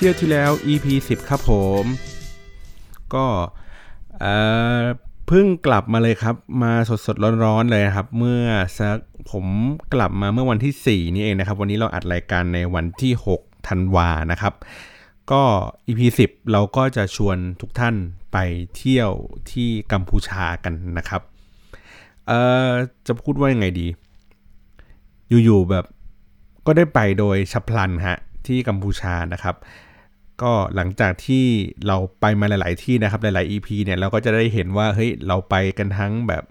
เที่ยวที่แล้ว EP 10 ครับผม ก็เพิ่งกลับมาเลยครับ มาสดสดร้อนๆเลยครับ เมื่อสักผมกลับมาเมื่อวันที่ 4 นี่เองนะครับ วันนี้เราอัดรายการในวันที่ 6 ธันวานะครับ ก็ EP 10 เราก็จะชวนทุกท่านไปเที่ยวที่กัมพูชากันนะครับ เอ่อ จะพูดว่ายังไงดี อยู่ๆแบบก็ได้ไปโดยฉับพลันฮะที่กัมพูชานะครับ ก็หลังจากที่เราไปมาหลาย ๆ ที่นะครับหลาย ๆ EP เนี่ยเราก็จะได้เห็นว่าเฮ้ยเราไปกันทั้งแบบ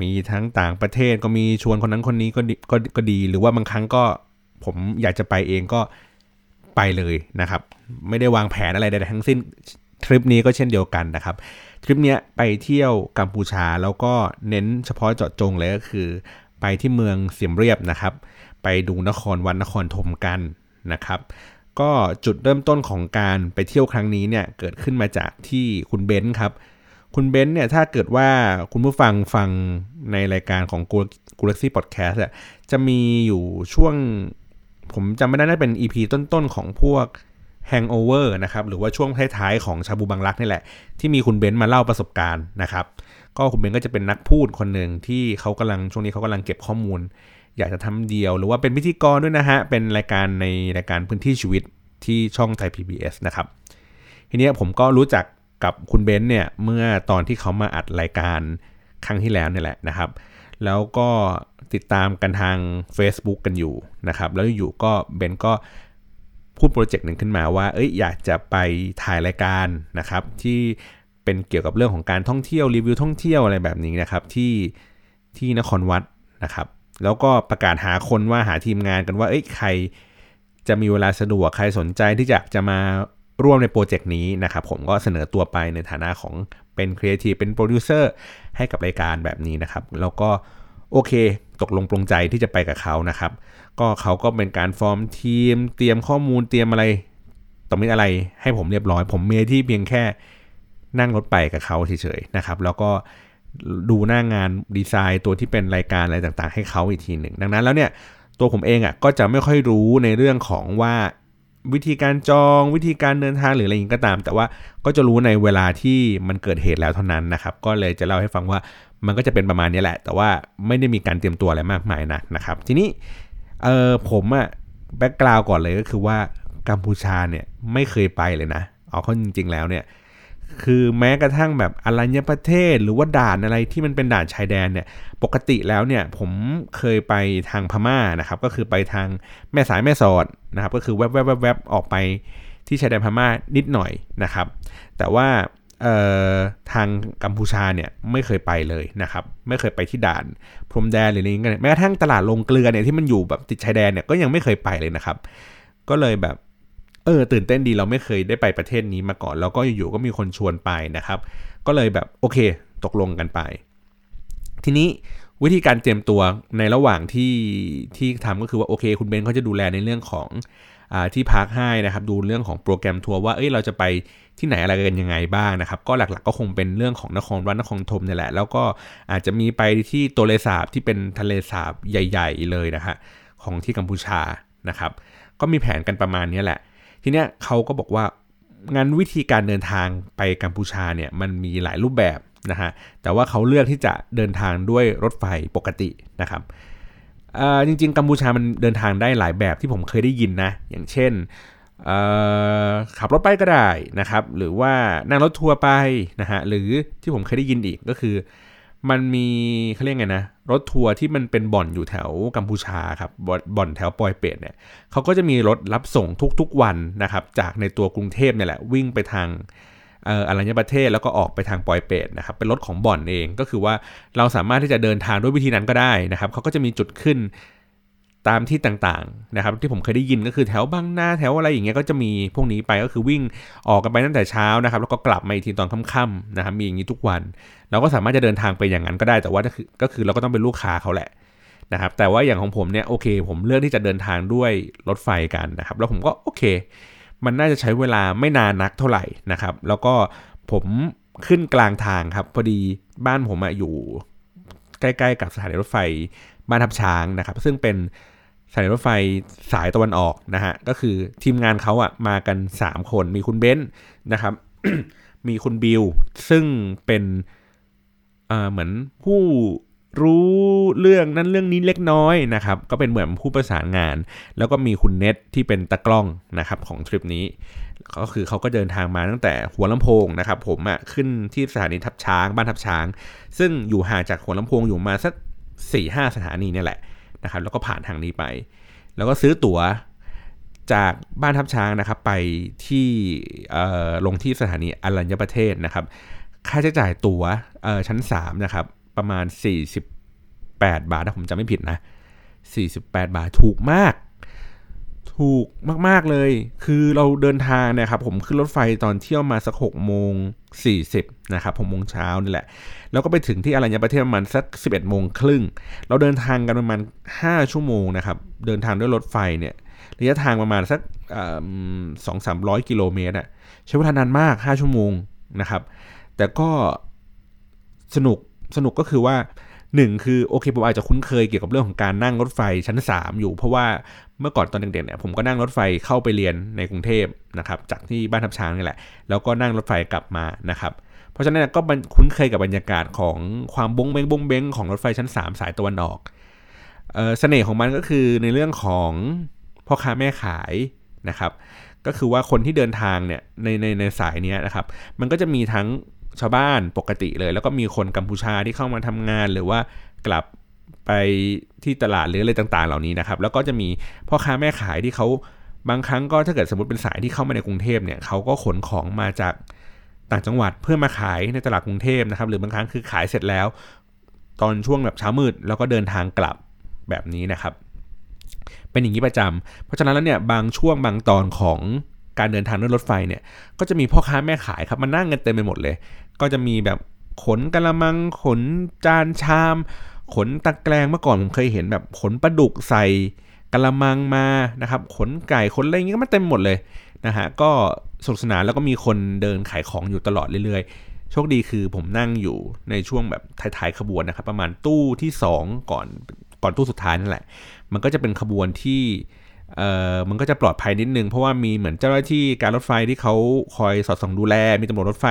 มีทั้งต่างประเทศก็มีชวนคนนั้นคนนี้ก็ก็ก็ดี หรือว่าบางครั้งก็ผมอยากจะไปเองก็ไปเลยนะครับ ไม่ได้วางแผนอะไรใดๆทั้งสิ้นทริปนี้ก็เช่นเดียวกันนะครับ ทริปนี้ไปเที่ยวกัมพูชาแล้วก็เน้นเฉพาะเจาะจงเลยก็คือ ไปที่เมืองเสียมเรียบนะครับ ไปดูนครวัดนครธมกันนะครับ ก็จุดเริ่มต้นของการไปเที่ยวครั้งนี้เนี่ยเกิดขึ้นมาจากที่คุณเบนซ์ครับ คุณเบนซ์เนี่ยถ้าเกิดว่าคุณผู้ฟังฟังในรายการของกูลักซี่พอดแคสต์จะมีอยู่ช่วง ผมจำไม่ได้น่าเป็น EP ต้นๆของพวก Hangover นะครับหรือว่าช่วงท้ายๆของชาบูบังรักนี่แหละ ที่มีคุณเบนซ์มาเล่าประสบการณ์นะครับ ก็คุณเบนซ์ก็จะเป็นนักพูดคนหนึ่งที่เขากำลังช่วงนี้เขากำลังเก็บข้อมูล อยากจะทำเดี่ยว หรือว่าเป็นพิธีกรด้วยนะฮะเป็นรายการในรายการพื้นที่ชีวิต ที่ช่องไทย PBS นะครับ ทีนี้ผมก็รู้จักกับคุณเบนซ์เนี่ยเมื่อตอนที่เขามาอัดรายการครั้งที่แล้วเนี่ยแหละนะครับ แล้วก็ติดตามกันทาง Facebook กันอยู่นะครับ แล้วอยู่ก็เบนก็พูดโปรเจกต์หนึ่งขึ้นมาว่า เอ้ยอยากจะไปถ่ายรายการนะครับ ที่เป็นเกี่ยวกับเรื่องของการท่องเที่ยวรีวิวท่องเที่ยวอะไรแบบนี้นะครับ ที่ที่นครวัดนะครับ แล้วก็ประกาศหาคนว่าหาทีมงานกันว่า เอ้ยใคร จะมีเวลาสะดวกใครสนใจที่จะจะมาร่วมในโปรเจกต์นี้นะครับผมก็เสนอตัวไปในฐานะของเป็นครีเอทีฟเป็นโปรดิวเซอร์ให้กับรายการแบบนี้นะครับ แล้วก็โอเค ตกลงปรงใจที่จะไปกับเขานะครับ ก็เขาก็เป็นการฟอร์มทีม เตรียมข้อมูลเตรียมอะไรต่อมีอะไรให้ผมเรียบร้อย ผมมีหน้าที่เพียงแค่นั่งรถไปกับเขาเฉยๆนะครับ แล้วก็ดูหน้างานดีไซน์ตัวที่เป็นรายการอะไรต่างๆ ให้เขาอีกทีหนึ่ง ดังนั้นแล้วเนี่ย ตัวผมเองอะ่ะก็จะไม่ค่อยรู้ในเรื่องของว่าวิธีการจองวิธีการเดินทางหรืออะไรอย่างนี้ก็ตาม แต่ว่าก็จะรู้ในเวลาที่มันเกิดเหตุแล้วเท่านั้นนะครับ ก็เลยจะเล่าให้ฟังว่ามันก็จะเป็นประมาณนี้แหละ แต่ว่าไม่ได้มีการเตรียมตัวอะไรมากมายนะนะครับ ทีนี้เออผมอะแบ็กกราวก่อนเลยก็คือว่ากัมพูชาเนี่ยไม่เคยไปเลยนะเอาเข้าจริง ๆ แล้วเนี่ย คือแม้กระทั่งแบบอรัญญประเทศ หรือว่าด่านอะไรที่มันเป็นด่านชายแดนเนี่ย ปกติแล้วเนี่ยผมเคยไปทางพม่านะครับ ก็คือไปทางแม่สายแม่สอดนะครับ ก็คือแวบแวบแวบออกไปที่ชายแดนพม่านิดหน่อยนะครับ แต่ว่าทางกัมพูชาเนี่ยไม่เคยไปเลยนะครับ ไม่เคยไปที่ด่านพรมแดนหรืออะไรเงี้ยแม้กระทั่งตลาดลงเกลือเนี่ยที่มันอยู่แบบติดชายแดนเนี่ยก็ยังไม่เคยไปเลยนะครับ ก็เลยแบบ เออตื่นเต้นดีเราไม่เคยได้ไปประเทศนี้มาก่อน แล้วก็อยู่ๆก็มีคนชวนไปนะครับ ก็เลยแบบโอเคตกลงกันไป ทีนี้วิธีการเตรียมตัวในระหว่างที่ที่ทำก็คือว่าโอเค คุณเบนเขาจะดูแลในเรื่องของอที่พักให้นะครับ ดูเรื่องของโปรแกรมทัวร์ว่าเอ้ยเราจะไปที่ไหนอะไรกันยังไงบ้างนะครับ ก็หลักๆก็คงเป็นเรื่องของนครวัดนครธมนี่แหละ แล้วก็อาจจะมีไปที่ตัวเลสาบที่เป็นทะเลสาบใหญ่ ๆ เลยนะฮะของที่กัมพูชานะครับ ก็มีแผนกันประมาณนี้แหละ ทีเนี้ยเขาก็บอกว่างั้นวิธีการเดินทางไปกัมพูชาเนี่ยมันมีหลายรูปแบบนะฮะแต่ว่าเขาเลือกที่จะเดินทางด้วยรถไฟปกตินะครับจริง ๆ กัมพูชามันเดินทางได้หลายแบบที่ผมเคยได้ยินนะ อย่างเช่นขับรถไปก็ได้นะครับ หรือว่านั่งรถทัวร์ไปนะฮะหรือที่ผมเคยได้ยินอีกก็คือ มันมีเขาเรียกไงนะ รถทัวร์ที่มันเป็นบ่อนอยู่แถวกัมพูชาครับบ่อนแถวปอยเป็ดเนี่ยเขาก็จะมีรถรับส่งทุกๆวันนะครับจากในตัวกรุงเทพเนี่ยแหละวิ่งไปทางอรัญญประเทศแล้วก็ออกไปทางปอยเป็ดนะครับเป็นรถของบ่อนเองก็คือว่าเราสามารถที่จะเดินทางด้วยวิธีนั้นก็ได้นะครับเขาก็จะมีจุดขึ้น ตามที่ต่างๆนะครับที่ผมเคยได้ยินก็คือแถวบางนาแถวอะไรอย่างเงี้ยก็จะมีพวกนี้ไปก็คือวิ่งออกกันไปตั้งแต่เช้านะครับ แล้วก็กลับมาอีกทีตอนค่ำๆนะครับมีอย่างนี้ทุกวัน เราก็สามารถจะเดินทางไปอย่างนั้นก็ได้แต่ว่าก็คือเราก็ต้องเป็นลูกค้าเขาแหละนะครับ แต่ว่าอย่างของผมเนี่ยโอเค ผมเลือกที่จะเดินทางด้วยรถไฟกันนะครับ แล้วผมก็โอเค มันน่าจะใช้เวลาไม่นานนักเท่าไหร่นะครับ แล้วก็ผมขึ้นกลางทางครับพอดีบ้านผมอยู่ใกล้ ๆ กับสถานีรถไฟ บ้านทับช้างนะครับ ซึ่งเป็นสถานีรถไฟสายตะวันออกนะฮะก็คือทีมงานเขาอะมากัน 3 คนมีคุณเบนซ์นะครับ มีคุณบิลซึ่งเป็นเหมือนผู้รู้เรื่องนั้นเรื่องนี้เล็กน้อยนะครับ ก็เป็นเหมือนผู้ประสานงาน แล้วก็มีคุณเน็ตที่เป็นตะกล้องนะครับของทริปนี้ ก็คือเขาก็เดินทางมาตั้งแต่หัวลำโพงนะครับ ผมอะ่ะขึ้นที่สถานีทับช้างบ้านทับช้าง ซึ่งอยู่ห่างจากหัวลำโพงอยู่มาสัก 4ี่ห้าสถานีเนี่ยแหละนะครับ แล้วก็ผ่านทางนี้ไป แล้วก็ซื้อตั๋วจากบ้านทับช้างนะครับ ไปที่ลงที่สถานีอรัญญประเทศนะครับ ค่าใช้จ่ายตั๋วชั้น 3 นะครับ ประมาณ 48 บาทถ้าผมจำไม่ผิดนะ 48 บาทถูกมาก ถูกมาก ๆ เลย คือเราเดินทางนะครับ ผมขึ้นรถไฟตอนเที่ยวมาสัก6โมง40นะครับ6โมงเช้านี่แหละ แล้วก็ไปถึงที่อรัญญประเทศประมาณสัก 11โมงครึ่ง เราเดินทางกันประมาณ 5 ชั่วโมงนะครับ เดินทางด้วยรถไฟเนี่ย ระยะทางประมาณสักสองสามร้อยกิโลเมตรอะใช้เวลานานมาก 5 ชั่วโมงนะครับ แต่ก็สนุก สนุกก็คือว่า หนึ่งคือโอเคผมอาจจะคุ้นเคยเกี่ยวกับเรื่องของการนั่งรถไฟชั้น 3 อยู่ เพราะว่าเมื่อก่อนตอนเด็กๆเนี่ยผมก็นั่งรถไฟเข้าไปเรียนในกรุงเทพนะครับจากที่บ้านทับช้างนี่แหละ แล้วก็นั่งรถไฟกลับมานะครับเพราะฉะนั้นก็คุ้นเคยกับบรรยากาศของความบงเบงบงเบงของรถไฟชั้น 3 สายตะวันออกเออเสน่ห์ของมันก็คือในเรื่องของพ่อค้าแม่ขายนะครับ ก็คือว่าคนที่เดินทางเนี่ยในในในสายนี้นะครับ มันก็จะมีทั้ง ชาวบ้านปกติเลย แล้วก็มีคนกัมพูชาที่เข้ามาทำงานหรือว่ากลับไปที่ตลาดหรืออะไรต่าง ๆ เหล่านี้นะครับ แล้วก็จะมีพ่อค้าแม่ขายที่เขาบางครั้งก็ถ้าเกิดสมมติเป็นสายที่เข้ามาในกรุงเทพเนี่ยเขาก็ขนของมาจากต่างจังหวัดเพื่อมาขายในตลาดกรุงเทพนะครับ หรือบางครั้งคือขายเสร็จแล้ว ตอนช่วงแบบเช้ามืด แล้วก็เดินทางกลับแบบนี้นะครับ เป็นอย่างนี้ประจำเพราะฉะนั้นแล้วเนี่ยบางช่วงบางตอนของการเดินทางด้วยรถไฟเนี่ยก็จะมีพ่อค้าแม่ขายครับมานั่งกันเต็มไปหมดเลย ก็จะมีแบบขนกระมังขนจานชาม ขนตะแกรงเมื่อก่อนผมเคยเห็นแบบขนปลาดุกใส่กระมังมานะครับ ขนไก่ขนอะไรอย่างเงี้ยก็มาเต็มหมดเลยนะฮะก็สนุกสนานแล้วก็มีคนเดินขายของอยู่ตลอดเรื่อยๆ โชคดีคือผมนั่งอยู่ในช่วงแบบท้ายๆขบวนนะครับ ประมาณตู้ที่ 2 ก่อนก่อนตู้สุดท้ายนั่นแหละ มันก็จะเป็นขบวนที่ เอ่อมันก็จะปลอดภัยนิดนึง เพราะว่ามีเหมือนเจ้าหน้าที่การรถไฟที่เขาคอยสอดส่องดูแล มีตำรวจรถไฟ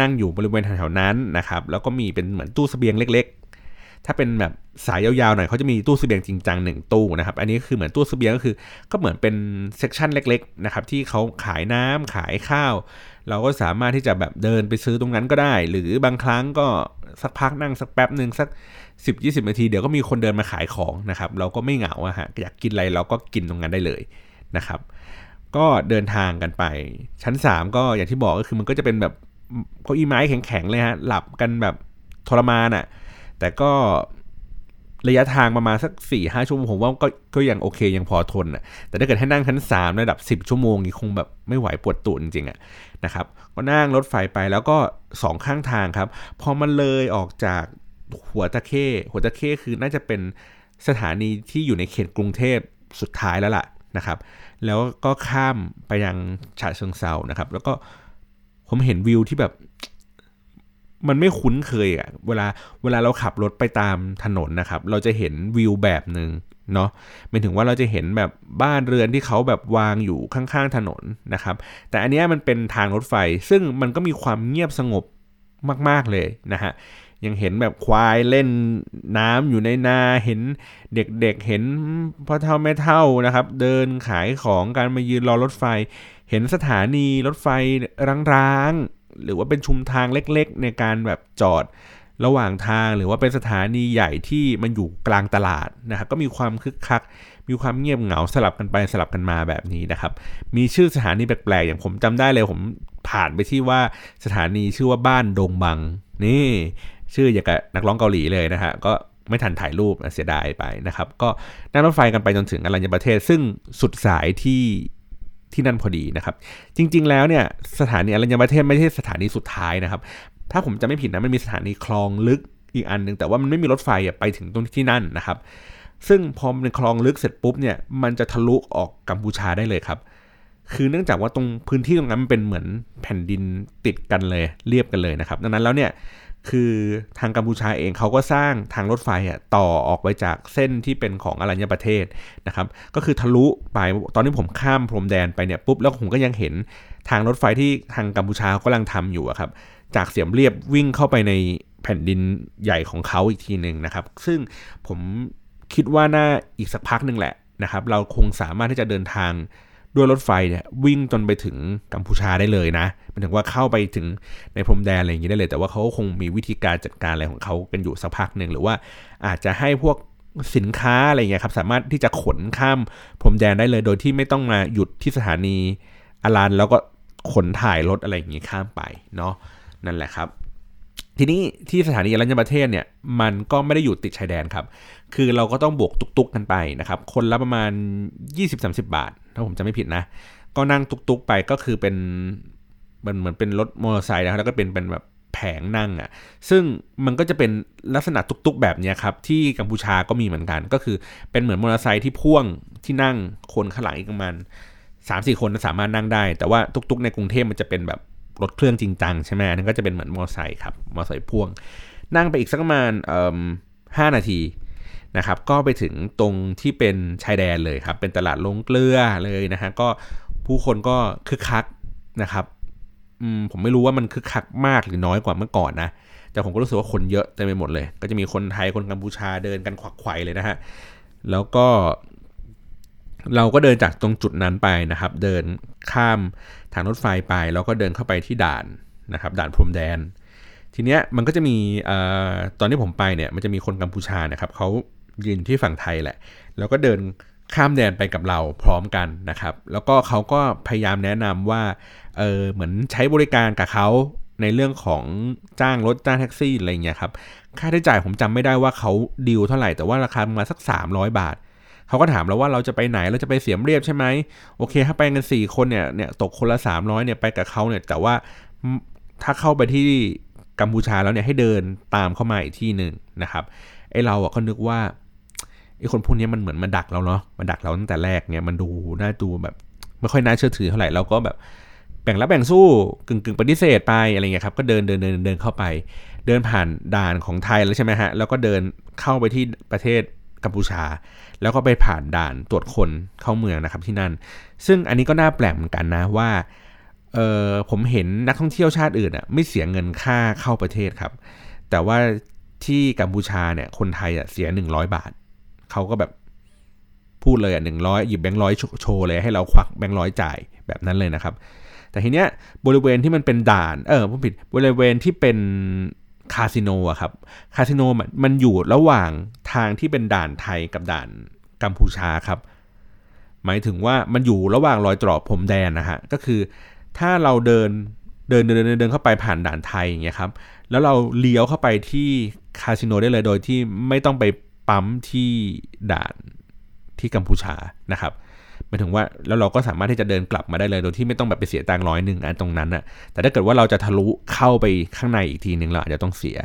นั่งอยู่บริเวณแถวๆนั้นนะครับ แล้วก็มีเป็นเหมือนตู้สเสบียงเล็ก ๆ ถ้าเป็นแบบสายยาวๆหน่อยเขาจะมีตู้สเสบียงจริงจังหนึ่งตู้นะครับ อันนี้คือเหมือนตู้สเสบียงก็คือ ก็เหมือนเป็นเซกชันเล็กๆนะครับที่เขาขายน้ำขายข้าว เราก็สามารถที่จะแบบเดินไปซื้อตรงนั้นก็ได้ หรือบางครั้งก็สักพักนั่งสักแป๊บหนึ่งสัก 10-20นาทีเดี๋ยวก็มีคนเดินมาขายของนะครับ เราก็ไม่เหงาอะฮะอยากกินอะไรเราก็กินตรงนั้นได้เลยนะครับ ก็เดินทางกันไป ชั้น 3 ก็อย่างที่บอกก็คือมันก็จะเป็นแบบเก้าอี้ไม้แข็งๆเลยฮะหลับกันแบบทรมานอะ่ะแต่ก็ระยะทางประมาณสัก4ี่ห้าชั่วโมงผมว่าก็ก็ยังโอเคยังพอทนอะแต่ถ้าเกิดให้นั่งชั้น 3 ระดับ 10 ชั่วโมงนี่คงแบบไม่ไหวปวดตูดจริงๆอะนะครับ ก็นั่งรถไฟไปแล้วก็สองข้างทางครับ พอมันเลยออกจาก หัวตะเข้หัวตะเข้คือน่าจะเป็นสถานีที่อยู่ในเขตกรุงเทพสุดท้ายแล้วล่ะนะครับ แล้วก็ข้ามไปยังฉะเชิงเซานะครับ แล้วก็ผมเห็นวิวที่แบบมันไม่คุ้นเคยอะ่ะเวลาเวลาเราขับรถไปตามถนนนะครับ เราจะเห็นวิวแบบหนึ่งเนาะหมายถึงว่าเราจะเห็นแบบบ้านเรือนที่เขาแบบวางอยู่ข้างๆถนนนะครับ แต่อันนี้มันเป็นทางรถไฟซึ่งมันก็มีความเงียบสงบมากๆเลยนะฮะ ยังเห็นแบบควายเล่นน้ำอยู่ในนาเห็นเด็กๆเเห็นพ่อเท่าแม่เท่านะครับ เดินขายของการมายืนรอรถไฟ เห็นสถานีรถไฟร้างๆหรือว่าเป็นชุมทางเล็กๆ ในการแบบจอดระหว่างทางหรือว่าเป็นสถานีใหญ่ที่มันอยู่กลางตลาดนะครับก็มีความคึกคัก มีความเงียบเหงาสลับกันไปสลับกันมาแบบนี้นะครับ มีชื่อสถานีแปลกๆอย่างผมจำได้เลยผมผ่านไปที่ว่าสถานีชื่อว่าบ้านดงบังนี่ ชื่ออย่างกับนักร้องเกาหลีเลยนะฮะก็ไม่ทันถ่ายรูปเสียดายไปนะครับ ก็นั่งรถไฟกันไปจนถึงอรัญญประเทศ ซึ่งสุดสายที่ที่นั่นพอดีนะครับ จริง ๆ แล้วเนี่ยสถานีอรัญญประเทศไม่ใช่สถานีสุดท้ายนะครับ ถ้าผมจะไม่ผิดนะมันมีสถานีคลองลึกอีกอันหนึ่งแต่ว่ามันไม่มีรถไฟไปถึงตรงที่นั่นนะครับ ซึ่งพอมันคลองลึกเสร็จปุ๊บเนี่ยมันจะทะลุออกกัมพูชาได้เลยครับ คือเนื่องจากว่าตรงพื้นที่ตรงนั้นมันเป็นเหมือนแผ่นดินติดกันเลยเรียบกันเลยนะครับ ดังนั้นแล้วเนี่ย คือทางกัมพูชาเองเขาก็สร้างทางรถไฟอะต่อออกไปจากเส้นที่เป็นของอรัญญประเทศนะครับก็คือทะลุไปตอนนี้ผมข้ามพรมแดนไปเนี่ยปุ๊บแล้วผมก็ยังเห็นทางรถไฟที่ทางกัมพูชากำลังทำอยู่ครับจากเสียมเรียบวิ่งเข้าไปในแผ่นดินใหญ่ของเขาอีกทีหนึ่งนะครับ ซึ่งผมคิดว่าน่าอีกสักพักหนึ่งแหละนะครับ เราคงสามารถที่จะเดินทาง ด้วยรถไฟเนี่ยวิ่งจนไปถึงกัมพูชาได้เลยนะหมายถึงว่าเข้าไปถึงในพรมแดนอะไรอย่างนี้ได้เลย แต่ว่าเขาคงมีวิธีการจัดการอะไรของเขากันอยู่สักพักหนึ่งหรือว่าอาจจะให้พวกสินค้าอะไรเงี้ยครับสามารถที่จะขนข้ามพรมแดนได้เลย โดยที่ไม่ต้องมาหยุดที่สถานีอารันแล้วก็ขนถ่ายรถอะไรอย่างนี้ข้ามไปเนาะนั่นแหละครับ ทีนี้ที่สถานีอรัญญประเทศเนี่ยมันก็ไม่ได้อยู่ติดชายแดนครับ คือเราก็ต้องบวกตุกๆกันไปนะครับ คนละประมาณ 20-30 บาท ถ้าผมจะไม่ผิดนะ ก็นั่งตุกๆไปก็คือเป็นมันเหมือนเป็นรถมอเตอร์ไซค์นะแล้วก็เป็นเป็นแบบแผงนั่งอะ่ะ ซึ่งมันก็จะเป็นลักษณะตุกๆแบบนี้ครับ ที่กัมพูชาก็มีเหมือนกัน ก็คือเป็นเหมือนมอเตอร์ไซค์ที่พ่วงที่นั่งคนข้างหลังอีกประมาณสามสี่คนสามารถนั่งได้ แต่ว่าตุกๆในกรุงเทพมันจะเป็นแบบรถเครื่องจริงจังใช่ไหมนั่นก็จะเป็นเหมือนมอเตอร์ไซค์ครับมอเตอร์ไซค์พ่วง นั่งไปอีกสักประมาณห้านาที นะครับก็ไปถึงตรงที่เป็นชายแดนเลยครับเป็นตลาดลงเกลือเลยนะฮะก็ผู้คนก็คึกคักนะครับผมไม่รู้ว่ามันคึกคักมากหรือน้อยกว่าเมื่อก่อนนะแต่ผมก็รู้สึกว่าคนเยอะเต็มไปหมดเลย ก็จะมีคนไทยคนกัมพูชาเดินกันขวักไขว่เลยนะฮะแล้วก็เราก็เดินจากตรงจุดนั้นไปนะครับ เดินข้ามทางรถไฟไป แล้วก็เดินเข้าไปที่ด่านนะครับ ด่านพรมแดน ทีเนี้ยมันก็จะมีอตอนที่ผมไปเนี่ยมันจะมีคนกัมพูชานะครับเขายืนที่ฝั่งไทยแหละ แล้วก็เดินข้ามแดนไปกับเราพร้อมกันนะครับ แล้วก็เขาก็พยายามแนะนำว่าเออเหมือนใช้บริการกับเขาในเรื่องของจ้างรถจ้างแท็กซี่อะไรเงี้ยครับค่าใช้จ่ายผมจำไม่ได้ว่าเขาดีลเท่าไหร่แต่ว่าราคามาสัก 300 บาทเขาก็ถามเราว่าเราจะไปไหนเราจะไปเสียมเรียบใช่ไหมโอเค ถ้าไปกัน4คนเนี่ยเนี่ยตกคนละ300เนี่ยไปกับเขาเนี่ยแต่ว่าถ้าเข้าไปที่ กัมพูชาแล้วเนี่ยให้เดินตามเข้ามาอีกที่หนึ่งนะครับไอเราอะก็นึกว่าไอคนพวกนี้มันเหมือนมาดักเราเนาะมาดักเราตั้งแต่แรกเนี่ยมันดูน่าดูแบบไม่ค่อยน่าเชื่อถือเท่าไหร่เราก็แบบแบ่งรับแบ่งสู้กึ่งกึ่งปฏิเสธไปอะไรเงี้ยครับก็เดินเดินเดินเดินเข้าไป เดินผ่านด่านของไทยแล้วใช่ไหมฮะแล้วก็เดินเข้าไปที่ประเทศกัมพูชา แล้วก็ไปผ่านด่านตรวจคนเข้าเมืองนะครับที่นั่น ซึ่งอันนี้ก็น่าแปลกเหมือนกันนะว่า เออผมเห็นนักท่องเที่ยวชาติอื่นอะไม่เสียเงินค่าเข้าประเทศครับ แต่ว่าที่กัมพูชาเนี่ยคนไทยอะเสียหนึ่งร้อยบาท เขาก็แบบพูดเลยอะหนึ่งร้อยหยิบแบงค์ร้อยโชว์เลยให้เราควักแบงค์ร้อยจ่ายแบบนั้นเลยนะครับ แต่ทีเนี้ยบริเวณที่มันเป็นด่านเออผมผิดบริเวณที่เป็นคาสิโนอะครับคาสิโนมันมันอยู่ระหว่างทางที่เป็นด่านไทยกับด่านกัมพูชาครับ หมายถึงว่ามันอยู่ระหว่างรอยตรอกผมแดนนะฮะก็คือ ถ้าเราเดินเดินเดินเดินเข้าไปผ่านด่านไทยอย่างเงี้ยครับ แล้วเราเลี้ยวเข้าไปที่คาสิโนได้เลยโดยที่ไม่ต้องไปปั๊มที่ด่านที่กัมพูชานะครับหมายถึงว่าแล้วเราก็สามารถที่จะเดินกลับมาได้เลย โดยที่ไม่ต้องแบบไปเสียตังค์ร้อยหนึ่งอันตรงนั้นอะแต่ถ้าเกิดว่าเราจะทะลุเข้าไปข้างในอีกทีหนึ่งเราอาจจะต้องเสีย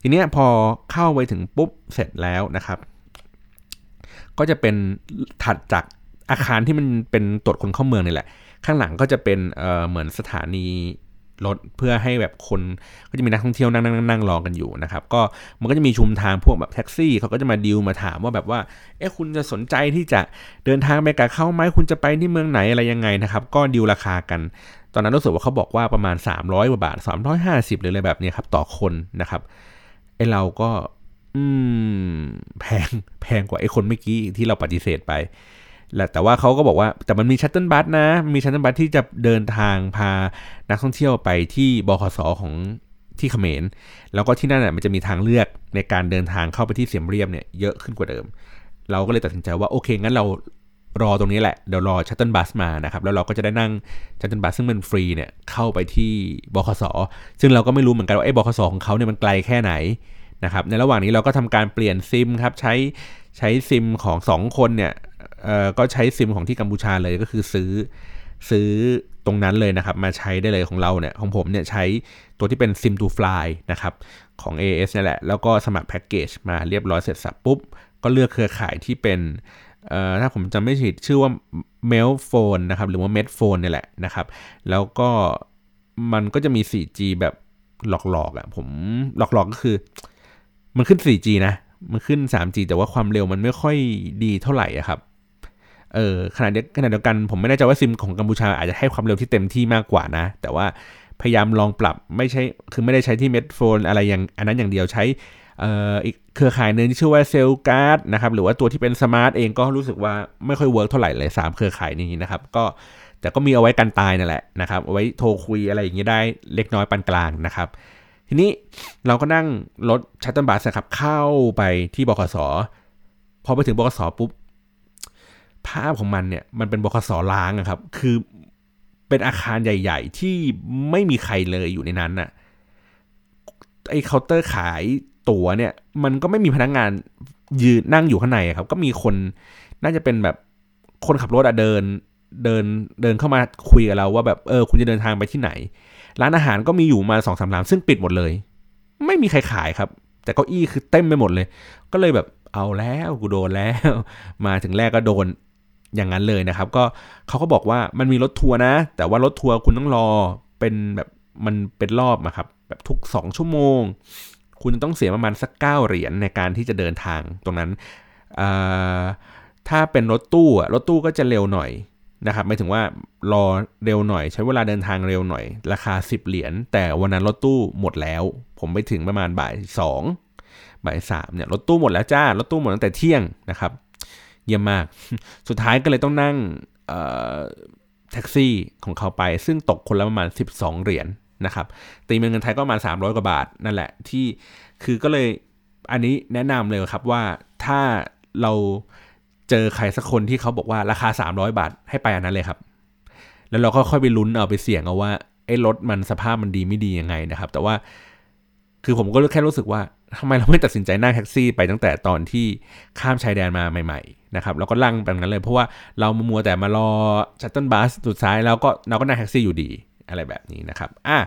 ทีเนี้ยพอเข้าไปถึงปุ๊บเสร็จแล้วนะครับ ก็จะเป็นถัดจากอาคารที่มันเป็นตรวจคนเข้าเมืองนี่แหละ ข้างหลังก็จะเป็นเอ่อเหมือนสถานีรถเพื่อให้แบบคนก็จะมีนักท่องเที่ยวนั่งนั่งนั่งรอกันอยู่นะครับก็มันก็จะมีชุมทางพวกแบบแท็กซี่เขาก็จะมาดิวมาถามว่าแบบว่าเอ๊ะคุณจะสนใจที่จะเดินทางไปกับเขาไหมคุณจะไปที่เมืองไหนอะไรยังไงนะครับ ก็ดิวราคากัน ตอนนั้นรู้สึกว่าเขาบอกว่าประมาณ 300กว่าบาท 350หรืออะไรแบบนี้ครับต่อคนนะครับไอเราก็อืมแพงแพงกว่าไอคนเมื่อกี้ที่เราปฏิเสธไป และแต่ว่าเขาก็บอกว่าแต่มันมี shuttle bus นะ มี shuttle bus ที่จะเดินทางพานักท่องเที่ยวไปที่บขสของที่เขมร แล้วก็ที่นั่นน่ะมันจะมีทางเลือกในการเดินทางเข้าไปที่เสียมเรียบเนี่ยเยอะขึ้นกว่าเดิม เราก็เลยตัดสินใจว่าโอเคงั้นเรารอตรงนี้แหละ เดี๋ยวรอ shuttle bus มานะครับแล้วเราก็จะได้นั่ง shuttle bus ซึ่งเป็นฟรีเนี่ยเข้าไปที่บขสซึ่งเราก็ไม่รู้เหมือนกันว่าไอ้บขสของเขาเนี่ยมันไกลแค่ไหนนะครับในระหว่างนี้เราก็ทำการเปลี่ยนซิมครับใช้ใช้ซิมของ 2 คนเนี่ย เอ่อก็ใช้ซิมของที่กัมพูชาเลยก็คือซื้อซื้อตรงนั้นเลยนะครับ มาใช้ได้เลยของเราเนี่ยของผมเนี่ยใช้ตัวที่เป็นซิม to fly นะครับของ AS นี่แหละ แล้วก็สมัครแพ็กเกจมาเรียบร้อยเสร็จสับปุ๊บ ก็เลือกเครือข่ายที่เป็นเอ่อถ้าผมจำไม่ผิดชื่อว่า m a i l Phone นะครับหรือว่า m e d Phone นี่แหละนะครับ แล้วก็มันก็จะมี 4G แบบหลอกๆอะผมหลอกๆก็คือ มันขึ้น 4G นะ มันขึ้น 3G แต่ว่าความเร็วมันไม่ค่อยดีเท่าไหร่อะครับ เออขณะเดียวขณะเดียวกันผมไม่แน่ใจว่าซิมของกัมพูชาอาจจะให้ความเร็วที่เต็มที่มากกว่านะ แต่ว่าพยายามลองปรับไม่ใช่คือไม่ได้ใช้ที่ Metfone อะไรอย่างอันนั้นอย่างเดียวใช้อออีกเครือข่ายหนึ่งที่ชื่อว่า Cellcard นะครับหรือว่าตัวที่เป็น Smart เองก็รู้สึกว่าไม่ค่อย work เท่าไหร่เลย3เครือข่ายนี้นะครับก็แต่ก็มีเอาไว้กันตายนั่นแหละนะครับเอาไว้โทรคุยอะไรอย่างนี้ได้เล็กน้อยปานกลางนะครับ ทีนี้เราก็นั่งรถ shuttle bus ครับเข้าไปที่บขสพอไปถึงบขสปุ๊บ ภาพของมันเนี่ยมันเป็นบขสร้างครับ คือเป็นอาคารใหญ่ ๆ ที่ไม่มีใครเลยอยู่ในนั้นน่ะไอ้เคาน์เตอร์ขายตั๋วเนี่ย มันก็ไม่มีพนักงานยืนนั่งอยู่ข้างในครับ ก็มีคนน่าจะเป็นแบบคนขับรถอะเดินเดินเดินเข้ามาคุยกับเราว่าแบบเออคุณจะเดินทางไปที่ไหน ร้านอาหารก็มีอยู่มาสองสามร้านซึ่งปิดหมดเลย ไม่มีใครขายครับ แต่เก้าอี้คือเต็มไปหมดเลย ก็เลยแบบเอาแล้วกูโดนแล้ว มาถึงแรกก็โดน อย่างนั้นเลยนะครับ ก็เขาก็บอกว่ามันมีรถทัวร์นะ แต่ว่ารถทัวร์คุณต้องรอเป็นแบบมันเป็นรอบนะครับแบบทุก 2 ชั่วโมง คุณต้องเสียประมาณสักเก้าเหรียญในการที่จะเดินทางตรงนั้นถ้าเป็นรถตู้รถตู้ก็จะเร็วหน่อยนะครับหมายถึงว่ารอเร็วหน่อย ใช้เวลาเดินทางเร็วหน่อย ราคา 10 เหรียญแต่วันนั้นรถตู้หมดแล้ว ผมไปถึงประมาณบ่ายสองบ่ายสามเนี่ยรถตู้หมดแล้วจ้ารถตู้หมดตั้งแต่เที่ยงนะครับ เยี่ยมมาก สุดท้ายก็เลยต้องนั่งแท็กซี่ของเขาไป ซึ่งตกคนละประมาณ 12 เหรียญนนะครับ ตีเป็นเงินไทยก็ประมาณ 300 กว่าบาท นั่นแหละที่คือก็เลยอันนี้แนะนำเลยครับว่าถ้าเราเจอใครสักคนที่เขาบอกว่าราคา 300 บาทให้ไปอันนั้นเลยครับ แล้วเราก็ค่อยไปลุ้นเอาไปเสี่ยงเอาว่าไอ้รถมันสภาพมันดีไม่ดียังไงนะครับ แต่ว่า คือผมก็แค่รู้สึกว่าทำไมเราไม่ตัดสินใจนั่งแท็กซี่ไปตั้งแต่ตอนที่ข้ามชายแดนมาใหม่ๆนะครับแล้วก็ลั่งแบบนั้นเลยเพราะว่าเรามามัวแต่มารอ shuttle bus สุดท้ายแล้วก็เราก็นั่งแท็กซี่อยู่ดีอะไรแบบนี้นะครับอะ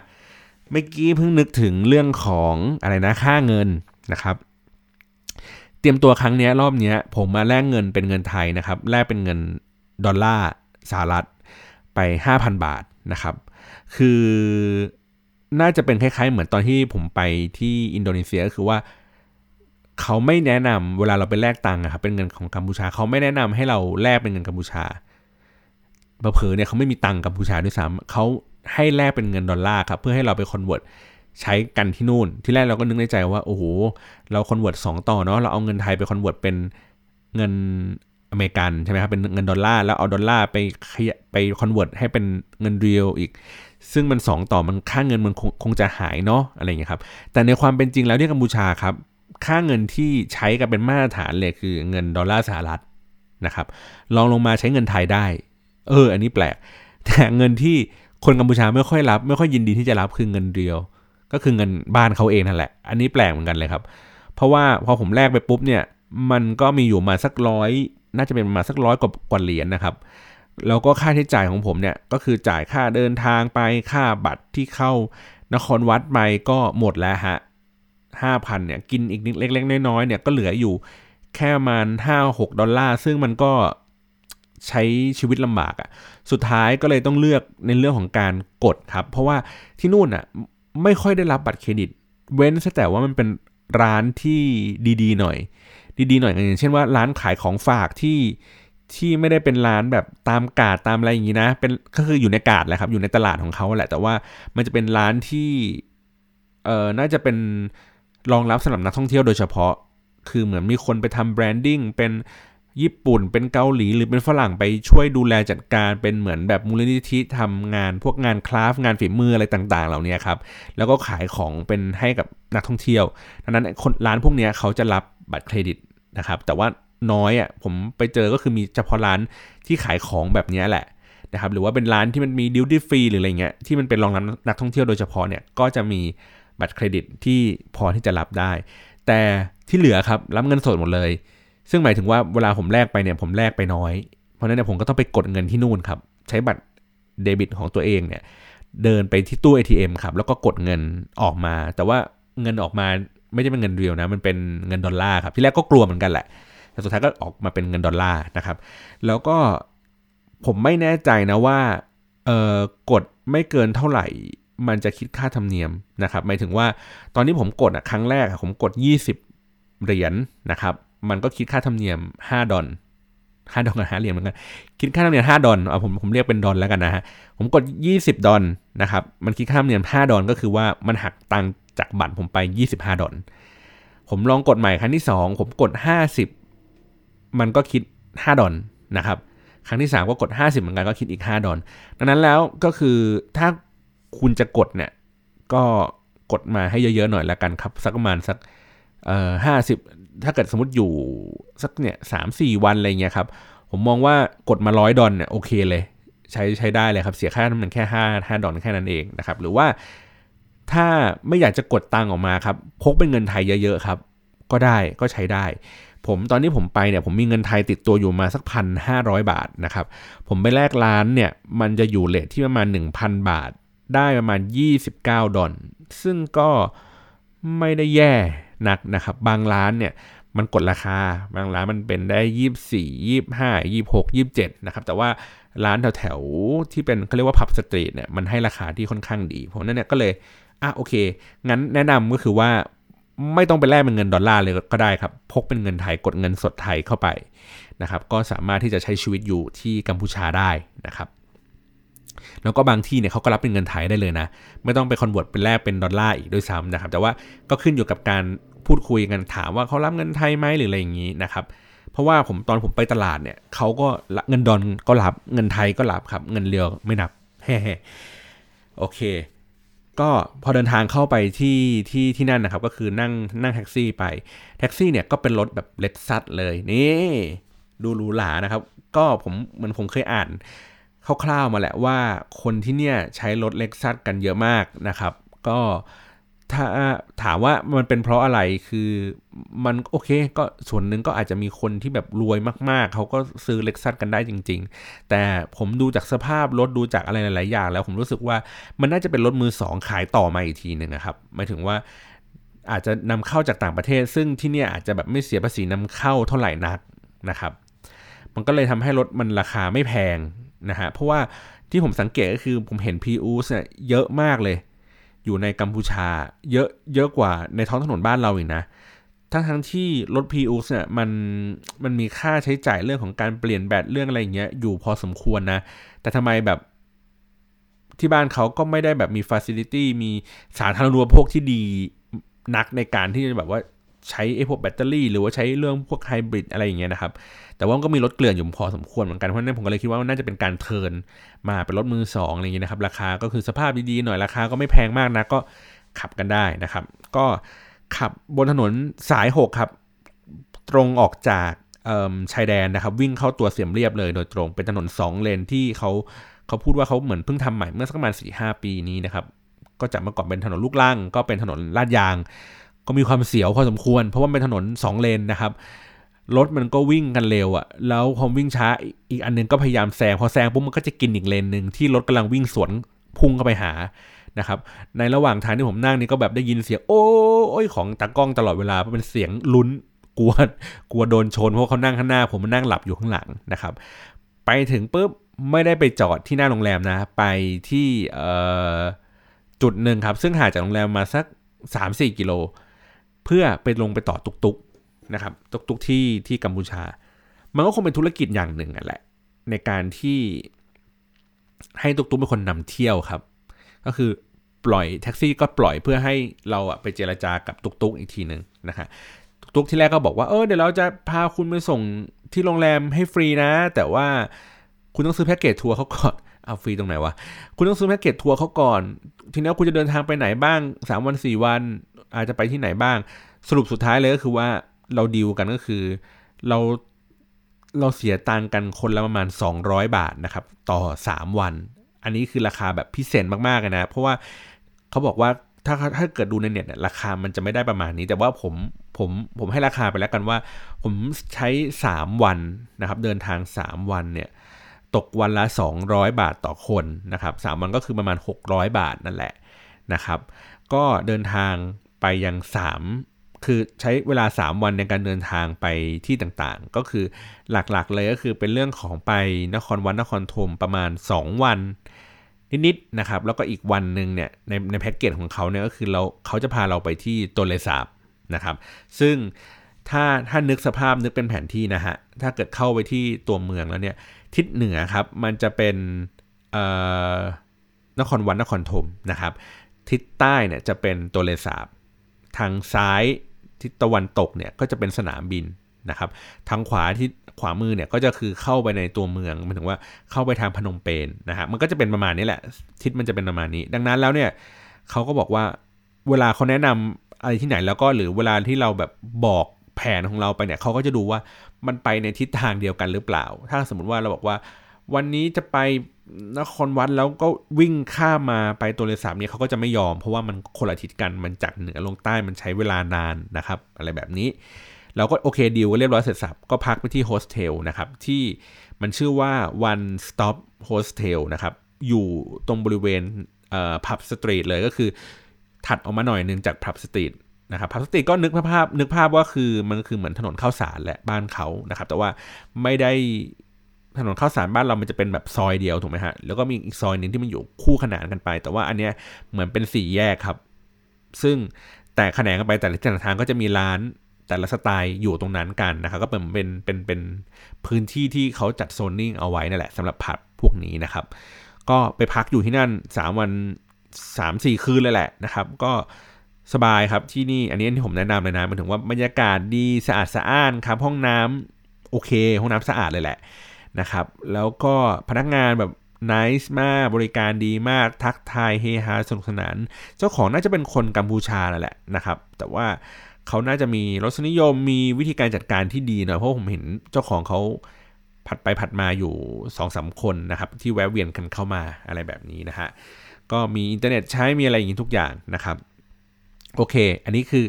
เมื่อกี้เพิ่งนึกถึงเรื่องของอะไรนะค่าเงินนะครับ เตรียมตัวครั้งนี้รอบนี้ผมมาแลกเงินเป็นเงินไทยนะครับแลกเป็นเงินดอลลาร์สหรัฐไป 5,000 บาทนะครับ คือ น่าจะเป็นคล้ายๆ เหมือนตอนที่ผมไปที่อินโดนีเซียก็คือว่า เขาไม่แนะนำเวลาเราไปแลกตังค์ครับเป็นเงินของกัมพูชา เขาไม่แนะนำให้เราแลกเป็นเงินกัมพูชาเผลอๆ เนี่ยเขาไม่มีตังค์กัมพูชาด้วยซ้ำเขาให้แลกเป็นเงินดอลลาร์ครับเพื่อให้เราไป convert ใช้กันที่นู่น ที่แรกเราก็นึกในใจว่าโอ้โหเรา convert 2 ต่อเนาะเราเอาเงินไทยไป convert เป็นเงินอเมริกันใช่ไหมครับเป็นเงินดอลลาร์แล้วเอาดอลลาร์ไปไป convert ให้เป็นเงินเรียลอีก ซึ่งมัน 2 ต่อมันค่าเงินมันคงคงจะหายเนาะอะไรอย่างเงี้ยครับ แต่ในความเป็นจริงแล้วที่กัมพูชาครับ ค่าเงินที่ใช้กันเป็นมาตรฐานเลยคือเงินดอลลาร์สหรัฐนะครับ ลองลงมาใช้เงินไทยได้ เออ อันนี้แปลก แต่เงินที่คนกัมพูชาไม่ค่อยรับ ไม่ค่อยยินดีที่จะรับคือเงินเดียว ก็คือเงินบ้านเขาเองนั่นแหละ อันนี้แปลกเหมือนกันเลยครับ เพราะว่าพอผมแลกไปปุ๊บเนี่ย มันก็มีอยู่มาสักร้อย น่าจะเป็นมาสักร้อยกว่าเหรียญนนะครับ แล้วก็ค่าใช้จ่ายของผมเนี่ยก็คือจ่ายค่าเดินทางไปค่าบัตรที่เข้านครวัดไปก็หมดแล้วฮะห้าพันเนี่ยกินอีกนิดเล็ก ๆ น้อยๆเนี่ยก็เหลืออยู่แค่ประมาณห้าหกดอลลาร์ซึ่งมันก็ใช้ชีวิตลำบากอะ่ะสุดท้ายก็เลยต้องเลือกในเรื่องของการกดครับ เพราะว่าที่นู่นอะไม่ค่อยได้รับบัตรเครดิต เว้นแต่ว่ามันเป็นร้านที่ดีๆหน่อย ดีๆหน่อยอย่างเช่นว่าร้านขายของฝากที่ ที่ไม่ได้เป็นร้านแบบตามกาดตามอะไรอย่างนี้นะ เป็นก็คืออยู่ในกาดแหละครับ อยู่ในตลาดของเขาแหละ แต่ว่ามันจะเป็นร้านที่เอ่อน่าจะเป็นรองรับสำหรับนักท่องเที่ยวโดยเฉพาะ คือเหมือนมีคนไปทำแบรนดิ้งเป็นญี่ปุ่นเป็นเกาหลีหรือเป็นฝรั่งไปช่วยดูแลจัดการเป็นเหมือนแบบมูลนิธิทำงานพวกงานคราฟงานฝีมืออะไรต่างๆ เหล่านี้ครับ แล้วก็ขายของเป็นให้กับนักท่องเที่ยวดังนั้นคนร้านพวกนี้เขาจะรับบัตรเครดิตนะครับ แต่ว่า น้อยอะ่ะผมไปเจอก็คือมีเฉพาะร้านที่ขายของแบบนี้แหละนะครับหรือว่าเป็นร้านที่มันมีดิวตี้ฟรีหรืออะไรเงี้ยที่มันเป็นรองรับนักท่องเที่ยวโดยเฉพาะเนี่ยก็จะมีบัตรเครดิตที่พอที่จะรับได้ แต่ที่เหลือครับรับเงินสดหมดเลย ซึ่งหมายถึงว่าเวลาผมแลกไปเนี่ยผมแลกไปน้อย เพราะนั้นเนี่ยผมก็ต้องไปกดเงินที่นู่นครับใช้บัตรเดบิตของตัวเองเนี่ยเดินไปที่ตู้ ATM ครับแล้วก็กดเงินออกมา แต่ว่าเงินออกมาไม่ใช่เป็นเงินเรียวนะมันเป็นเงินดอลลาร์ครับที่แรกก็กลัวเหมือนกันแหละ แต่สุดท้ายก็ออกมาเป็นเงินดอลลาร์นะครับ แล้วก็ผมไม่แน่ใจนะว่าเออกดไม่เกินเท่าไหร่ มันจะคิดค่าธรรมเนียมนะครับหมายถึงว่าตอนที่ผมกดอะครั้งแรกผมกด 20 เหรียญนนะครับ มันก็คิดค่าธรรมเนียม 5 ดอลห้าดอลกับห้าเหรียญเหมือนกัน คิดค่าธรรมเนียม5ดอลเอาผมผมเรียกเป็นดอลแล้วกันนะฮะ ผมกด 20 ดอลนะครับ มันคิดค่าธรรมเนียม5ดอลก็คือว่ามันหักตังจากบัตรผมไป 25 ดอลผมลองกดใหม่ครั้งที่ 2 ผมกด 50 มันก็คิด 5 ดอลนะครับ ครั้งที่ 3 ก็กด 50 เหมือนกันก็คิดอีก 5 ดอลดังนั้นแล้วก็คือถ้าคุณจะกดเนี่ยก็กดมาให้เยอะ ๆ หน่อยละกันครับ สักประมาณสักเอ่อห้าสิบถ้าเกิดสมมติอยู่สักเนี่ยสามสี่วันอะไรเงี้ยครับ ผมมองว่ากดมาร้อยดอลเนี่ยโอเคเลย ใช้ใช้ได้เลยครับ เสียค่าน้ำมันแค่ห้าห้าดอลแค่นั้นเองนะครับ หรือว่าถ้าไม่อยากจะกดตังออกมาครับ พกเป็นเงินไทยเยอะ ๆ ครับ ก็ได้ก็ใช้ได้ ผมตอนนี้ผมไปเนี่ยผมมีเงินไทยติดตัวอยู่มาสักพันห้าร้อยบาทนะครับ ผมไปแลกร้านเนี่ยมันจะอยู่เลทที่ประมาณ 1,000 บาท ได้ประมาณ 29 ดอลซึ่งก็ไม่ได้แย่นักนะครับ บางร้านเนี่ยมันกดราคา บางร้านมันเป็นได้ยี่สี่ยี่ห้ายี่หกยี่เจ็ดนะครับ แต่ว่าร้านแถวๆที่เป็นเขาเรียกว่า Pub Street เนี่ยมันให้ราคาที่ค่อนข้างดี ผมนั่นเนี่ยก็เลยอะโอเค งั้นแนะนำก็คือว่า ไม่ต้องไปแลกเป็นเงินดอลลาร์เลยก็ได้ครับ พกเป็นเงินไทยกดเงินสดไทยเข้าไปนะครับ ก็สามารถที่จะใช้ชีวิตอยู่ที่กัมพูชาได้นะครับ แล้วก็บางที่เนี่ยเขาก็รับเป็นเงินไทยได้เลยนะ ไม่ต้องไป convert เป็นแลกเป็นดอลลาร์อีกด้วยซ้ำนะครับ แต่ว่าก็ขึ้นอยู่กับการพูดคุยกันถามว่าเขารับเงินไทยไหมหรืออะไรอย่างนี้นะครับเพราะว่าผมตอนผมไปตลาดเนี่ยเขาก็เงินดอลก็รับเงินไทยก็รับครับ เงินเรียลไม่นับแฮ่โอเค ก็พอเดินทางเข้าไปที่ที่ที่นั่นนะครับ ก็คือนั่งนั่งแท็กซี่ไปแท็กซี่เนี่ยก็เป็นรถแบบ Lexus เลยนี่ดูหรูหรานะครับ ก็ผมเหมือนผมเคยอ่านคร่าวๆมาแหละว่าคนที่เนี่ยใช้รถ Lexus กันเยอะมากนะครับ ก็ ถ้าถามว่ามันเป็นเพราะอะไรคือมันโอเค ก็ส่วนหนึ่งก็อาจจะมีคนที่แบบรวยมากๆ เขาก็ซื้อเล็กซัสกันได้จริง ๆ แต่ผมดูจากสภาพรถดูจากอะไรหลายๆอย่าง แล้วผมรู้สึกว่ามันน่าจะเป็นรถมือสองขายต่อมาอีกทีหนึ่งนะครับหมายถึงว่าอาจจะนำเข้าจากต่างประเทศ ซึ่งที่เนี่อาจจะแบบไม่เสียภาษีนำเข้าเท่าไหร่นักนะครับ มันก็เลยทำให้รถมันราคาไม่แพงนะฮะเพราะว่าที่ผมสังเกตก็คือผมเห็น p ูสเนี่ยเยอะมากเลย อยู่ในกัมพูชา เยอะเยอะกว่าในท้องถนนบ้านเราอีกนะ ทั้งทั้งที่รถ p ูสเนี่ยมันมันมีค่าใช้จ่ายเรื่องของการเปลี่ยนแบตเรื่องอะไรอย่างเงี้ยอยู่พอสมควรนะ แต่ทำไมแบบที่บ้านเขาก็ไม่ได้แบบมี facility มีสาธารณูปโภคที่ดีนักในการที่จะแบบว่า ใช้ไอ้พวกแบตเตอรี่หรือว่าใช้เรื่องพวกไฮบริดอะไรอย่างเงี้ยนะครับ แต่ว่าก็มีรถเกลื่อนอยู่พอสมควรเหมือนกัน เพราะนั้นผมก็เลยคิดว่าน่าจะเป็นการเทินมาเป็นรถมือสองอะไรอย่างเงี้ยนะครับ ราคาก็คือสภาพดีๆหน่อยราคาก็ไม่แพงมากนะก็ขับกันได้นะครับ ก็ขับบนถนนสาย 6 ครับ ตรงออกจากชายแดนนะครับ วิ่งเข้าตัวเสียมเรียบเลยโดยตรงเป็นถนน 2 เลนที่เขาเขาพูดว่าเขาเหมือนเพิ่งทำใหม่เมื่อสักประมาณ4ีหปีนี้นะครับก็จากเมื่อก่อนเป็นถนนลูกล่างก็เป็นถนนลาดยาง ก็มีความเสียวพอสมควร เพราะว่าเป็นถนน 2 เลนนะครับรถมันก็วิ่งกันเร็วอะ่ะแล้วพอวิ่งช้าอีกอันนึงก็พยายามแซงพอแซงปุ๊บมันก็จะกินอีกเลนหนึ่งที่รถกำลังวิ่งสวนพุ่งเข้าไปหานะครับ ในระหว่างทางที่ผมนั่งนี่ก็แบบได้ยินเสียงโอ้ยของตากล้องตลอดเวลาเพราะเป็นเสียงลุ้นกลัวกลัวโดนชนเพราะเขานั่งข้างหน้า ผมมันนั่งหลับอยู่ข้างหลังนะครับ ไปถึงปุ๊บไม่ได้ไปจอดที่หน้าโรงแรมนะ ไปที่จุดหนึ่งครับ ซึ่งห่างจากโรงแรมมาสัก 3-4 กิโล เพื่อไปลงไปต่อตุกๆนะครับตุกๆที่ที่กัมพูชา มันก็คงเป็นธุรกิจอย่างหนึ่งแหละ ในการที่ให้ตุกๆเป็นคนนำเที่ยวครับ ก็คือปล่อยแท็กซี่ก็ปล่อยเพื่อให้เราอะไปเจรจากับตุกๆอีกทีหนึ่งนะครับตุกที่แรกก็บอกว่าเออเดี๋ยวเราจะพาคุณไปส่งที่โรงแรมให้ฟรีนะ แต่ว่าคุณต้องซื้อแพ็กเกจทัวร์เขาก่อนเอาฟรีตรงไหนวะ คุณต้องซื้อแพ็กเกจทัวร์เขาก่อน ทีนี้คุณจะเดินทางไปไหนบ้าง 3 วัน 4 วัน อาจจะไปที่ไหนบ้าง สรุปสุดท้ายเลยก็คือว่าเราดีลกันก็คือ เราเราเสียตังกันคนละประมาณ 200 บาทนะครับต่อ 3 วัน อันนี้คือราคาแบบพิเศษมากๆนะ เพราะว่าเขาบอกว่าถ้าถ้าเกิดดูในเน็ตเนี่ยราคามันจะไม่ได้ประมาณนี้ แต่ว่าผมผมผมให้ราคาไปแล้วกันว่า ผมใช้ 3 วันนะครับ เดินทาง 3 วันเนี่ยตกวันละ 200 บาทต่อคนนะครับ3วันก็คือประมาณ 600 บาทนั่นแหละนะครับ ก็เดินทาง ไปยัง3คือใช้เวลา 3 วันในการเดินทางไปที่ต่างๆ ก็คือหลักๆเลยก็คือเป็นเรื่องของไปนครวัดนครธมประมาณ 2 วันนิดๆนะครับ แล้วก็อีกวันหนึ่งเนี่ยในในแพ็กเกจของเขาเนี่ยก็คือเราเขาจะพาเราไปที่ตัวเลสาบนะครับ ซึ่งถ้าถ้านึกสภาพนึกเป็นแผนที่นะฮะ ถ้าเกิดเข้าไปที่ตัวเมืองแล้วเนี่ย ทิศเหนือครับมันจะเป็นนครวัดนครธมนะครับ ทิศใต้เนี่ยจะเป็นตัวเลสาบ ทางซ้ายทิศตะวันตกเนี่ยก็จะเป็นสนามบินนะครับ ทางขวาที่ขวามือเนี่ยก็จะคือเข้าไปในตัวเมืองหมายถึงว่าเข้าไปทางพนมเปญนะฮะมันก็จะเป็นประมาณนี้แหละ ทิศมันจะเป็นประมาณนี้ ดังนั้นแล้วเนี่ยเขาก็บอกว่าเวลาเขาแนะนำอะไรที่ไหนแล้วก็หรือเวลาที่เราแบบบอกแผนของเราไปเนี่ยเขาก็จะดูว่ามันไปในทิศทางเดียวกันหรือเปล่า ถ้าสมมติว่าเราบอกว่า วันนี้จะไป นครวัดแล้วก็วิ่งข้ามมาไปโตนเลสาบเนี่ยเขาก็จะไม่ยอม เพราะว่ามันคนละทิศกันมันจากเหนือลงใต้มันใช้เวลานานนะครับ อะไรแบบนี้ เราก็โอเคดีลก็เรียบร้อยเสร็จสรรพก็พักไปที่โฮสเทลนะครับ ที่มันชื่อว่า One Stop Hostel นะครับ อยู่ตรงบริเวณ Pub Street เลยก็คือ ถัดออกมาหน่อยนึงจาก Pub Street นะครับ Pub Street ก็นึกภาพนึกภาพว่าคือมันคือเหมือนถนนข้าวสารแหละบ้านเขานะครับ แต่ว่าไม่ได้ ถนนข้าวสารบ้านเรามันจะเป็นแบบซอยเดียวถูกไหมฮะ แล้วก็มีอีกซอยหนึ่งที่มันอยู่คู่ขนานกันไป แต่ว่าอันเนี้ยเหมือนเป็นสี่แยกครับ ซึ่งแต่ขนานกันไปแต่ละทางก็จะมีร้านแต่ละสไตล์อยู่ตรงนั้นกันนะครับ ก็เป็นเป็นเป็นเป็นพื้นที่ที่เขาจัดโซนนิ่งเอาไว้นั่นแหละสำหรับผับพวกนี้นะครับ ก็ไปพักอยู่ที่นั่น 3 วัน 3-4 คืนเลยแหละนะครับ ก็สบายครับที่นี่อันนี้ที่ผมแนะนำเลยนะมันถึงว่าบรรยากาศดีสะอาดสะอ้านครับห้องน้ำโอเค ห้องน้ำสะอาดเลยแหละ นะครับ แล้วก็พนักงานแบบนิสมากบริการดีมากทักทายเฮฮาสนุกสนาน เจ้าของน่าจะเป็นคนกัมพูชาแหละนะครับ แต่ว่าเขาน่าจะมีรสนิยมมีวิธีการจัดการที่ดีหน่อยเพราะผมเห็นเจ้าของเขาผัดไปผัดมาอยู่2อสาคนนะครับ ที่แวะเวียนกันเข้ามาอะไรแบบนี้นะฮะก็มีอินเทอร์เน็ตใช้มีอะไรอย่างนี้ทุกอย่างนะครับ โอเค อันนี้คือ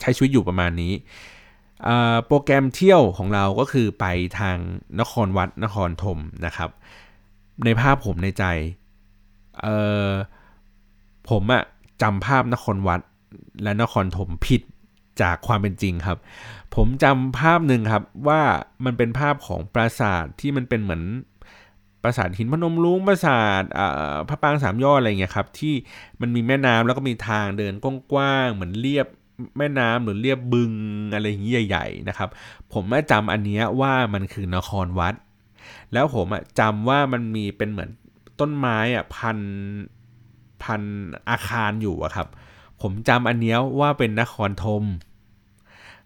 ใช้ชีวิตอยู่ประมาณนี้ โปรแกรมเที่ยวของเราก็คือไปทางนครวัดนครธมนะครับ ในภาพผมในใจผมอะจำภาพนครวัดและนครธมผิดจากความเป็นจริงครับ ผมจำภาพหนึ่งครับว่ามันเป็นภาพของปราสาทที่มันเป็นเหมือนปราสาทหินพนมรุ้งปราสาทพระปางสามยอดอะไรเงี้ยครับที่มันมีแม่น้ำแล้วก็มีทางเดินกว้างๆเหมือนเรียบ แม่น้ำหรือเรียบบึงอะไรอย่างนี้ใหญ่ ๆ นะครับ ผมไม่จำอันนี้ว่ามันคือนครวัด แล้วผมจำว่ามันมีเป็นเหมือนต้นไม้อะพันพันอาคารอยู่อะครับ ผมจำอันเนี้ยว่าเป็นนครธม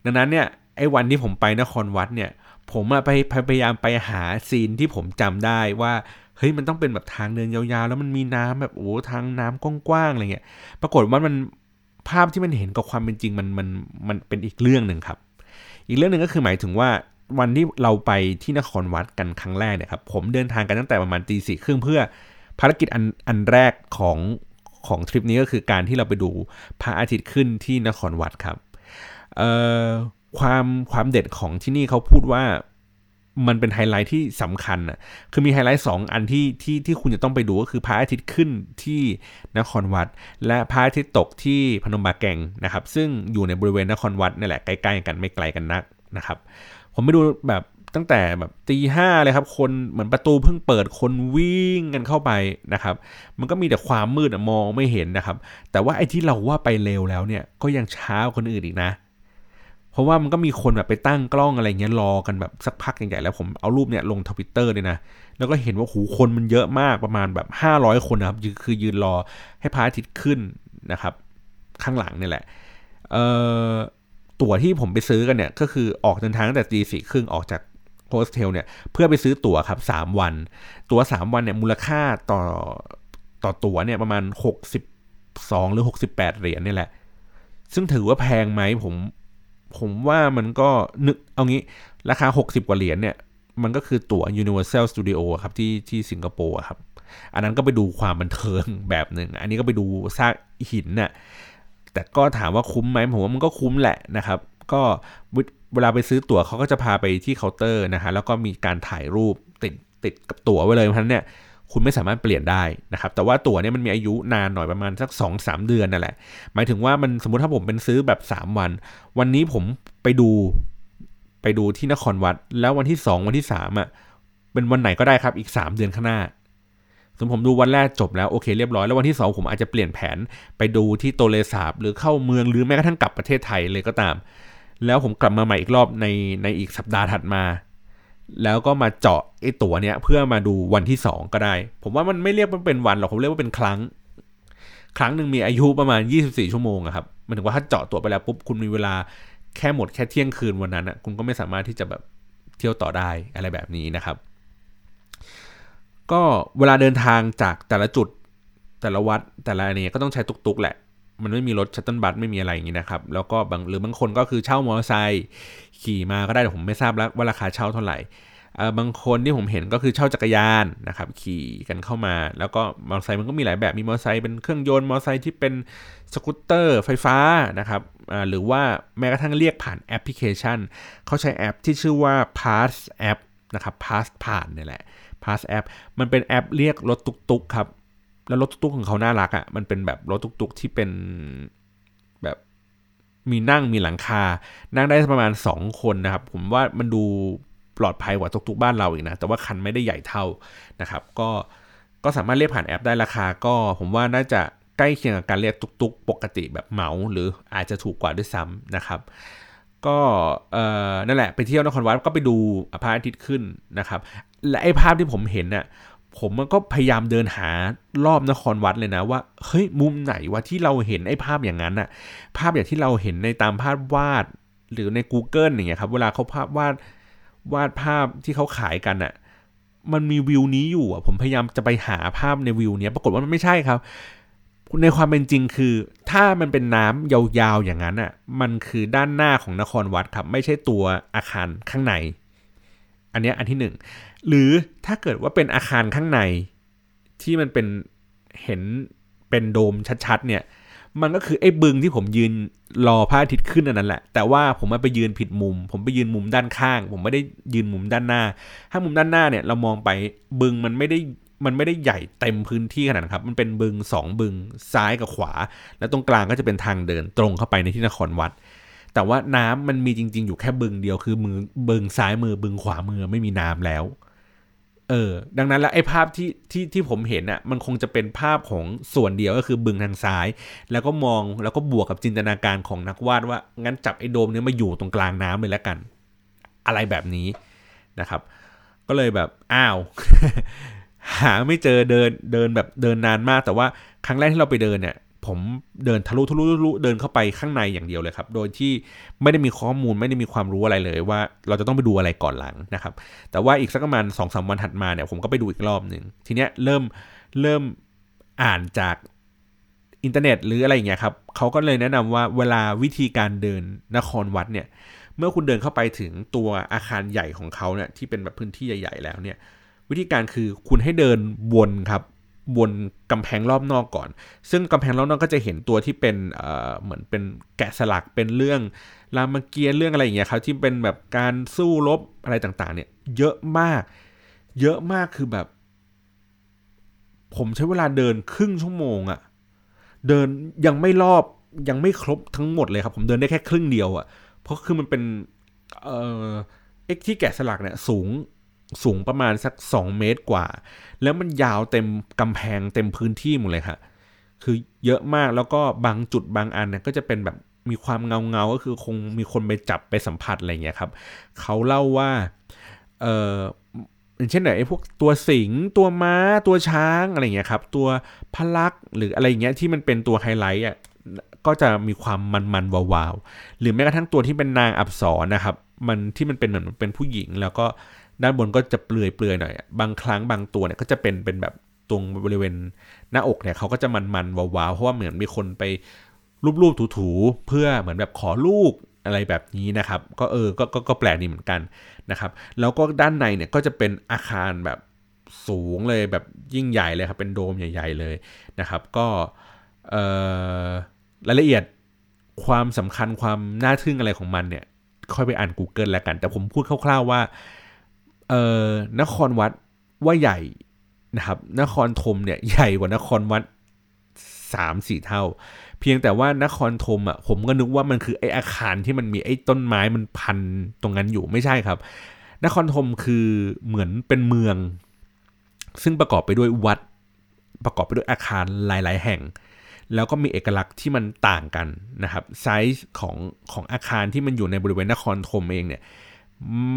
ดังนั้นเนี่ยไอ้วันที่ผมไปนครวัดเนี่ย ผมไปพยายามไปหาซีนที่ผมจำได้ว่าเฮ้ยมันต้องเป็นแบบทางเดินยาวๆ แล้วมันมีน้ำแบบโอ้ทางน้ำกว้างๆอะไรเงี้ย ปรากฏว่ามัน ภาพที่มันเห็นกับความเป็นจริงมันมันมันเป็นอีกเรื่องหนึ่งครับ อีกเรื่องหนึ่งก็คือหมายถึงว่าวันที่เราไปที่นครวัดกันครั้งแรกเนี่ยครับผมเดินทางกันตั้งแต่ประมาณตีสี่ครึ่งเพื่อภารกิจอันอันแรกของของทริปนี้ก็คือการที่เราไปดูพระอาทิตย์ขึ้นที่นครวัดครับความความเด็ดของที่นี่เขาพูดว่า มันเป็นไฮไลท์ที่สำคัญอะ คือมีไฮไลท์สองอันที่ที่ที่คุณจะต้องไปดูก็คือพระอาทิตย์ขึ้นที่นครวัด และพระอาทิตย์ตกที่พนมบาแกงนะครับ ซึ่งอยู่ในบริเวณนครวัดนี่แหละใกล้ๆกันไม่ไกลกันนักนะครับ ผมไปดูแบบตั้งแต่แบบตีห้าเลยครับ คนเหมือนประตูเพิ่งเปิดคนวิ่งกันเข้าไปนะครับ มันก็มีแต่ความมืดมองไม่เห็นนะครับ แต่ว่าไอ้ที่เราว่าไปเร็วแล้วเนี่ยก็ยังช้าคนอื่นอีกนะ เพราะว่ามันก็มีคนแบบไปตั้งกล้องอะไรเงี้ยรอกันแบบสักพักใหญ่ๆแล้วผมเอารูปเนี่ยลงทวิตเตอร์เลยนะ แล้วก็เห็นว่าหูคนมันเยอะมากประมาณแบบ 500 คนนะครับคือยืนรอให้พระอาทิตย์ขึ้นนะครับ ข้างหลังนี่แหละ เอ่อตั๋วที่ผมไปซื้อกันเนี่ย ก็คือออกเดินทางตั้งแต่ตีสี่ครึ่งออกจากโฮสเทลเนี่ยเพื่อไปซื้อตั๋วครับ 3 วัน ตั๋ว 3 วันเนี่ยมูลค่าต่อต่อตั๋วเนี่ยประมาณ 62 หรือ 68 เหรียญนี่แหละ ซึ่งถือว่าแพงไหมผม ผมว่ามันก็นึกเอางี้ราคา 60 กว่าเหรียญเนี่ย มันก็คือตั๋ว Universal Studio ครับที่ที่สิงคโปร์ครับ อันนั้นก็ไปดูความบันเทิงแบบหนึ่ง อันนี้ก็ไปดูซากหินน่ะแต่ก็ถามว่าคุ้มไหมผมว่ามันก็คุ้มแหละนะครับ ก็เวลาไปซื้อตั๋วเขาก็จะพาไปที่เคาน์เตอร์นะฮะแล้วก็มีการถ่ายรูปติดติดกับตั๋วไว้เลยเพราะฉะนั้นเนี่ย คุณไม่สามารถเปลี่ยนได้นะครับแต่ว่าตั๋วเนี่ยมันมีอายุนานหน่อยประมาณสัก2อสเดือนนั่นแหละ หมายถึงว่ามันสมมติถ้าผมเป็นซื้อแบบ 3 วัน วันนี้ผมไปดูไปดูที่นครวัด แล้ววันที่ 2 วันที่3อะเป็นวันไหนก็ได้ครับอีก 3 เดือนข้างหน้าสมมติผมดูวันแรกจบแล้วโอเคเรียบร้อยแล้ววันที่ 2 ผมอาจจะเปลี่ยนแผนไปดูที่โตเลสาบหรือเข้าเมืองหรือแม้กระทั่งกลับประเทศไทยเลยก็ตาม แล้วผมกลับมาใหม่อีกรอบในในอีกสัปดาห์ถัดมา แล้วก็มาเจาะไอ้ตั๋วเนี้ยเพื่อมาดูวันที่2ก็ได้ ผมว่ามันไม่เรียกว่าเป็นวันหรอกผมเรียกว่าเป็นครั้ง ครั้งหนึ่งมีอายุประมาณ 24 ชั่วโมงครับมันถึงว่าถ้าเจาะตั๋วไปแล้วปุ๊บคุณมีเวลาแค่หมดแค่เที่ยงคืนวันนั้นอะคุณก็ไม่สามารถที่จะแบบเที่ยวต่อได้อะไรแบบนี้นะครับ ก็เวลาเดินทางจากแต่ละจุดแต่ละวัดแต่ละอันนี้ก็ต้องใช้ตุกๆแหละ มันไม่มีรถชัตเติลบัสไม่มีอะไรอย่างนี้นะครับ แล้วก็บางหรือบางคนก็คือเช่ามอเตอร์ไซค์ขี่มาก็ได้แต่ผมไม่ทราบแล้วว่าราคาเช่าเท่าไหร่บางคนที่ผมเห็นก็คือเช่าจักรยานนะครับขี่กันเข้ามา แล้วก็มอเตอร์ไซค์มันก็มีหลายแบบมีมอเตอร์ไซค์เป็นเครื่องยนต์มอเตอร์ไซค์ที่เป็นสกูตเตอร์ไฟฟ้านะครับหรือว่าแม้กระทั่งเรียกผ่านแอปพลิเคชัน เขาใช้แอปที่ชื่อว่า Pass App นะครับ Pass ผ่านนี่แหละ Pass App มันเป็นแอปเรียกรถตุ๊กๆครับ แล้วรถตุ๊กๆ ของเขาน่ารักอะ่ะมันเป็นแบบรถตุ๊กๆที่เป็นแบบมีนั่งมีหลังคา นั่งได้ประมาณ 2 คนนะครับ ผมว่ามันดูปลอดภัยกว่าตุ๊กๆบ้านเราอีกนะ แต่ว่าคันไม่ได้ใหญ่เท่านะครับ ก็ก็สามารถเรียกผ่านแอปได้ราคา ก็ผมว่าน่าจะใกล้เคียงกับการเรียกตุ๊กๆปกติแบบเหมา หรืออาจจะถูกกว่าด้วยซ้ำนะครับก็เออนั่นแหละไปเที่ยวนครวัดก็ไปดูพระอาทิตย์ขึ้นนะครับ และไอ้ภาพที่ผมเห็นน่ะ ผมมันก็พยายามเดินหารอบนครวัดเลยนะว่าเฮ้ยมุมไหนวะที่เราเห็นไอ้ภาพอย่างนั้นน่ะภาพอย่างที่เราเห็นในตามภาพวาดหรือใน Google อย่างเงี้ยครับ เวลาเขาภาพวาดวาดภาพที่เขาขายกันอะมันมีวิวนี้อยู่อะผมพยายามจะไปหาภาพในวิวเนี้ยปรากฏว่ามันไม่ใช่ครับ ในความเป็นจริงคือ ถ้ามันเป็นน้ำยาวๆอย่างนั้นอะมันคือด้านหน้าของนครวัดครับ ไม่ใช่ตัวอาคารข้างใน อันนี้อันที่หนึ่ง หรือถ้าเกิดว่าเป็นอาคารข้างในที่มันเป็นเห็นเป็นโดมชัดๆ เนี่ย มันก็คือไอ้บึงที่ผมยืนรอพระอาทิตย์ขึ้นนนั้นแหละ แต่ว่าผมมาไปยืนผิดมุม ผมไปยืนมุมด้านข้าง ผมไม่ได้ยืนมุมด้านหน้า ถ้ามุมด้านหน้าเนี่ยเรามองไปบึงมันไม่ได้มันไม่ได้ใหญ่เต็มพื้นที่ขนาดนครับ มันเป็นบึงสองบึงซ้ายกับขวา แล้วตรงกลางก็จะเป็นทางเดินตรงเข้าไปในที่นครวัด แต่ว่าน้ำมันมีจริง ๆ อยู่แค่บึงเดียวคือมือบึงซ้ายมือบึงขวามือไม่มีน้ำแล้ว เออดังนั้นแล้วไอ้ภาพที่ที่ที่ผมเห็นอะมันคงจะเป็นภาพของส่วนเดียวก็คือบึงทางซ้าย แล้วก็มองแล้วก็บวกกับจินตนาการของนักวาดว่า งั้นจับไอ้โดมเนี้ยมาอยู่ตรงกลางน้ำเลยแล้วกัน อะไรแบบนี้นะครับ ก็เลยแบบอ้าว หาไม่เจอเดินเดินแบบเดินนานมาก แต่ว่าครั้งแรกที่เราไปเดินเนี่ย ผมเดินทะลุทะลุทะลุเดินเข้าไปข้างในอย่างเดียวเลยครับ โดยที่ไม่ได้มีข้อมูลไม่ได้มีความรู้อะไรเลยว่าเราจะต้องไปดูอะไรก่อนหลังนะครับ แต่ว่าอีกสักประมาณสองสาวันถัดมาเนี่ยผมก็ไปดูอีกรอบหนึ่งทีเนี้ยเริ่มเริ่มอ่านจากอินเทอร์เน็ตหรืออะไรอย่างเงี้ยครับเขาก็เลยแนะนำว่าเวลาวิธีการเดินนครวัดเนี่ย เมื่อคุณเดินเข้าไปถึงตัวอาคารใหญ่ของเขาเนี่ยที่เป็นแบบพื้นที่ใหญ่ ๆ แล้วเนี่ย วิธีการคือคุณให้เดินวนครับ บนกำแพงรอบนอกก่อน ซึ่งกำแพงรอบนอกก็จะเห็นตัวที่เป็นเอ่อเหมือนเป็นแกะสลักเป็นเรื่องรามเกียรติ์เรื่องอะไรอย่างเงี้ยครับที่เป็นแบบการสู้รบอะไรต่างๆ เนี่ย เยอะมาก เยอะมากคือแบบ ผมใช้เวลาเดินครึ่งชั่วโมงอะเดินยังไม่รอบยังไม่ครบทั้งหมดเลยครับ ผมเดินได้แค่ครึ่งเดียวอะเพราะคือมันเป็นเอ่อเอ็กที่แกะสลักเนี่ยสูง สูงประมาณสัก 2 เมตรกว่า แล้วมันยาวเต็มกำแพงเต็มพื้นที่หมดเลยค่ะ คือเยอะมากแล้วก็บางจุดบางอันเนี่ยก็จะเป็นแบบมีความเงาเงาก็คือคงมีคนไปจับไปสัมผัสอะไรเงี้ยครับเขาเล่าว่าเอออย่างเช่นไหนไอ้พวกตัวสิงตัวม้าตัวช้างอะไรเงี้ยครับ ตัวพลักหรืออะไรเงี้ยที่มันเป็นตัวไฮไลท์อะก็จะมีความมันๆวาวๆหรือแม้กระทั่งตัวที่เป็นนางอับสรนะครับ มันที่มันเป็นเหมือนเป็นผู้หญิงแล้วก็ ด้านบนก็จะเปลือยเปลือยหน่อย บางครั้งบางตัวเนี่ยก็จะเป็นเป็นแบบตรงบริเวณหน้าอกเนี่ยเขาก็จะมันๆวาวๆ เพราะว่าเหมือนมีคนไปรูปๆถูๆเพื่อเหมือนแบบขอลูกอะไรแบบนี้นะครับ ก็เออก็ก็ก็แปลกดีเหมือนกันนะครับ แล้วก็ด้านในเนี่ยก็จะเป็นอาคารแบบสูงเลยแบบยิ่งใหญ่เลยครับ เป็นโดมใหญ่ ๆ เลยนะครับ ก็เออรายละเอียดความสำคัญความน่าทึ่งอะไรของมันเนี่ย ค่อยไปอ่าน Google แล้วกัน แต่ผมพูดคร่าว ๆว่า เอ่อนครวัดว่าใหญ่นะครับ นครธมเนี่ยใหญ่กว่านครวัดสามสี่เท่า เพียงแต่ว่านครธมอะผมก็นึกว่ามันคือไออาคารที่มันมีไอ้ต้นไม้มันพันตรงนั้นอยู่ไม่ใช่ครับ นครธมคือเหมือนเป็นเมือง ซึ่งประกอบไปด้วยวัด ประกอบไปด้วยอาคารหลาย ๆ แห่ง แล้วก็มีเอกลักษณ์ที่มันต่างกันนะครับไซส์ของของอาคารที่มันอยู่ในบริเวณนครธมเองเนี่ย